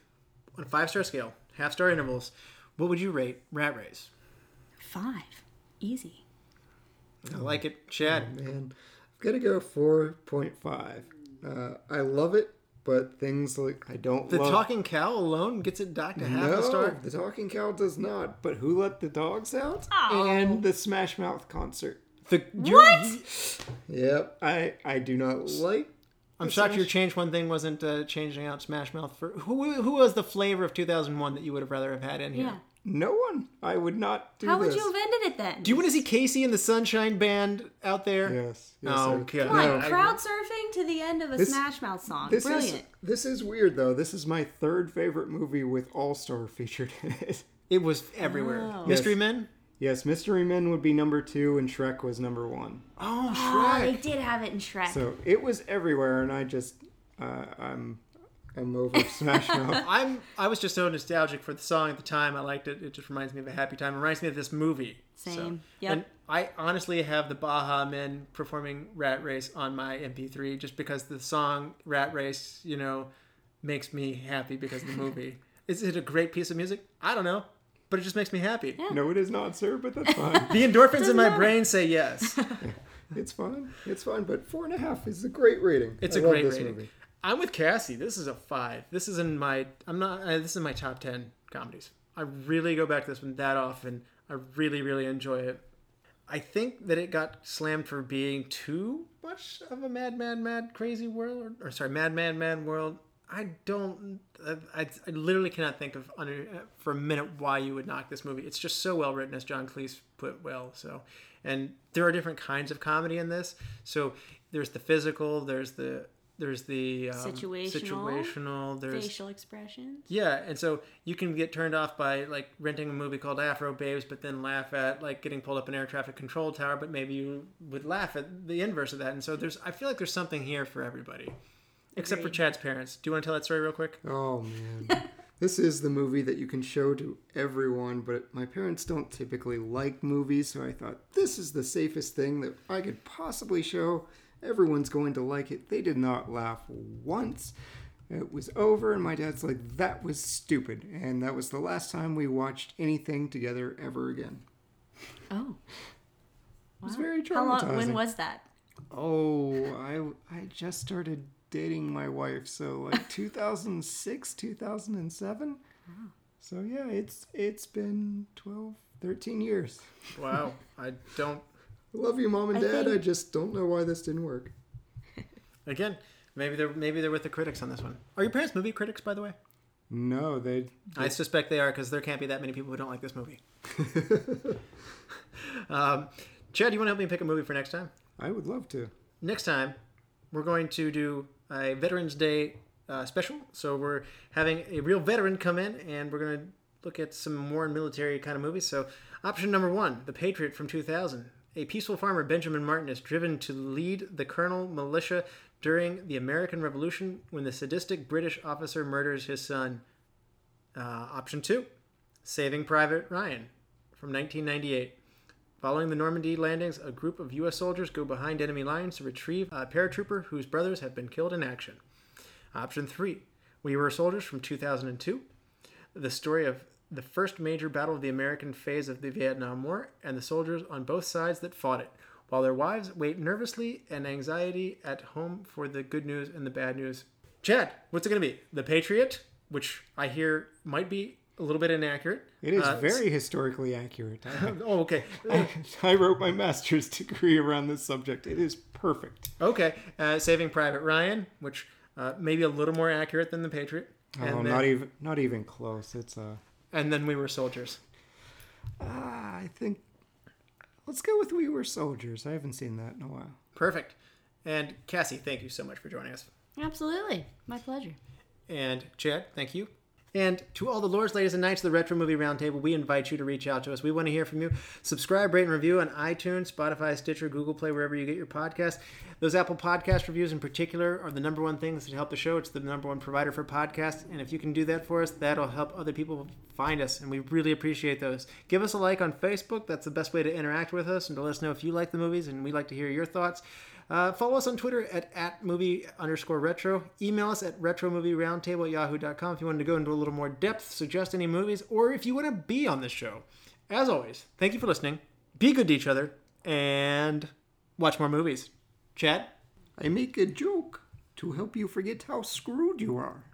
Speaker 2: on a five star scale, half star intervals. What would you rate Rat Race?
Speaker 4: Five, easy.
Speaker 2: I like it. Chad.
Speaker 3: Oh, man, I'm gonna go four point five. Uh, I love it, but things like I don't
Speaker 2: The
Speaker 3: love.
Speaker 2: talking cow alone gets it docked to half
Speaker 3: no,
Speaker 2: a star.
Speaker 3: the talking cow does not. But who let the dogs out?
Speaker 4: Oh.
Speaker 3: And the Smash Mouth concert.
Speaker 2: The,
Speaker 4: What?
Speaker 3: Yep, I I do not like
Speaker 2: I'm shocked your change one thing wasn't uh, changing out Smash Mouth for who? Who was the flavor of 2001 that you would have rather have had in here?
Speaker 4: Yeah.
Speaker 3: No one. I would not do
Speaker 4: How
Speaker 3: this.
Speaker 4: would you have ended it then?
Speaker 2: Do you want to see KC and the Sunshine Band out there?
Speaker 3: Yes. yes
Speaker 2: Oh,
Speaker 3: I-
Speaker 2: God.
Speaker 4: Come on,
Speaker 2: No.
Speaker 4: crowd surfing to the end of a
Speaker 3: This-
Speaker 4: Smash Mouth song.
Speaker 3: This
Speaker 4: Brilliant.
Speaker 3: is this is weird though. This is my third favorite movie with All Star featured in it.
Speaker 2: It was everywhere.
Speaker 4: Oh.
Speaker 2: Mystery
Speaker 3: Yes.
Speaker 2: Men.
Speaker 3: Yes, Mystery Men would be number two, and Shrek was number one.
Speaker 2: Oh, Shrek.
Speaker 4: Oh, they did have it in Shrek.
Speaker 3: So it was everywhere, and I just uh, I'm I'm over Smash Mouth. *laughs*
Speaker 2: I'm. I was just so nostalgic for the song at the time. I liked it. It just reminds me of a happy time. It reminds me of this movie.
Speaker 4: Same.
Speaker 2: So,
Speaker 4: Yep.
Speaker 2: And I honestly have the Baha Men performing Rat Race on my MP3 just because the song Rat Race, you know, makes me happy because of the movie. *laughs* Is it a great piece of music? I don't know, but it just makes me happy.
Speaker 3: no, it is not, sir, but that's *laughs* fine.
Speaker 2: The endorphins in my
Speaker 4: matter.
Speaker 2: brain say yes.
Speaker 3: it's fine. It's fine. But four and a half is a great rating.
Speaker 2: It's
Speaker 3: a
Speaker 2: a great rating.
Speaker 3: movie.
Speaker 2: I'm with Cassie. This is a five. This is in my. I'm not. Uh, this is my top ten comedies. I really go back to this one that often. I really, really enjoy it. I think that it got slammed for being too much of a mad, mad, mad, crazy world, or, or sorry, mad, mad, mad world. I don't. I, I, I literally cannot think of under, uh, for a minute why you would knock this movie. It's just so well written, as John Cleese put well. So, and there are different kinds of comedy in this. So there's the physical. There's the there's the um,
Speaker 4: Situational.
Speaker 2: situational. There's
Speaker 4: Facial expressions.
Speaker 2: yeah, and so you can get turned off by like renting a movie called Afro Babes, but then laugh at like getting pulled up an air traffic control tower, but maybe you would laugh at the inverse of that. And so there's, I feel like there's something here for everybody, except for Chad's parents. Do you want to tell that story real quick?
Speaker 3: Oh man. *laughs* this is the movie that you can show to everyone, but my parents don't typically like movies, so I thought this is the safest thing that I could possibly show. Everyone's going to like it. They did not laugh once. It was over, and my dad's like, that was stupid. And that was the last time we watched anything together ever again.
Speaker 4: Oh.
Speaker 3: It was very
Speaker 4: How long? When was that?
Speaker 3: Oh, I I just started dating my wife, so like *laughs* 2006, 2007. Wow. So yeah, it's it's been 12, 13 years.
Speaker 2: Wow, *laughs* I don't.
Speaker 3: I love you, mom and
Speaker 4: I
Speaker 3: dad. I
Speaker 4: think-
Speaker 3: just don't know why this didn't work. *laughs*
Speaker 2: Again, maybe they're maybe they're with the critics on this one. Are your parents movie critics, by the way?
Speaker 3: No, they.
Speaker 2: I suspect they are because there can't be that many people who don't like this movie. *laughs* um, Chad, do you want to help me pick a movie for next time?
Speaker 3: I would love to.
Speaker 2: next time we're going to do a veterans day uh, special so we're having a real veteran come in and we're going to look at some more military kind of movies so option number one the patriot from 2000 a peaceful farmer benjamin martin is driven to lead the colonel militia during the american revolution when the sadistic british officer murders his son uh, option two saving private ryan from 1998 Following the Normandy landings, a group of U.S. soldiers go behind enemy lines to retrieve a paratrooper whose brothers have been killed in action. Option 3 We Were Soldiers from 2002. The story of the first major battle of the American phase of the Vietnam War and the soldiers on both sides that fought it, while their wives wait nervously and anxiety at home for the good news and the bad news. Chad, what's it going to be? The Patriot, which I hear might be a little bit inaccurate.
Speaker 3: It is
Speaker 2: Uh,
Speaker 3: very historically accurate. *laughs*
Speaker 2: Oh, okay.
Speaker 3: I wrote my master's degree around this subject. It is perfect.
Speaker 2: Okay, uh, Saving Private Ryan, which uh, maybe a little more accurate than the Patriot,
Speaker 3: Oh,
Speaker 2: and then,
Speaker 3: not even not even close. It's uh,
Speaker 2: and then we were soldiers.
Speaker 3: ah, I think. Let's go with We Were Soldiers. I haven't seen that in a while.
Speaker 2: Perfect. And Cassie, thank you so much for joining us.
Speaker 4: Absolutely. My pleasure.
Speaker 2: And Chad, thank you. And to all the lords, ladies, and knights of the Retro Movie Roundtable, we invite you to reach out to us. We want to hear from you. Subscribe, rate, and review on iTunes, Spotify, Stitcher, Google Play, wherever you get your podcast. Those Apple Podcast reviews in particular are the number one things that help the show. It's the number one provider for podcasts. And if you can do that for us, that'll help other people find us. And we really appreciate those. Give us a like on Facebook. That's the best way to interact with us and to let us know if you like the movies. And we like to hear your thoughts. Uh, follow us on Twitter at, at movie underscore retro. Email us at retromovieroundtable at yahoo.com if you wanted to go into a little more depth, suggest any movies, or if you want to be on this show. As always, thank you for listening. Be good to each other and watch more movies. Chad?
Speaker 3: I make a joke to help you forget how screwed you are.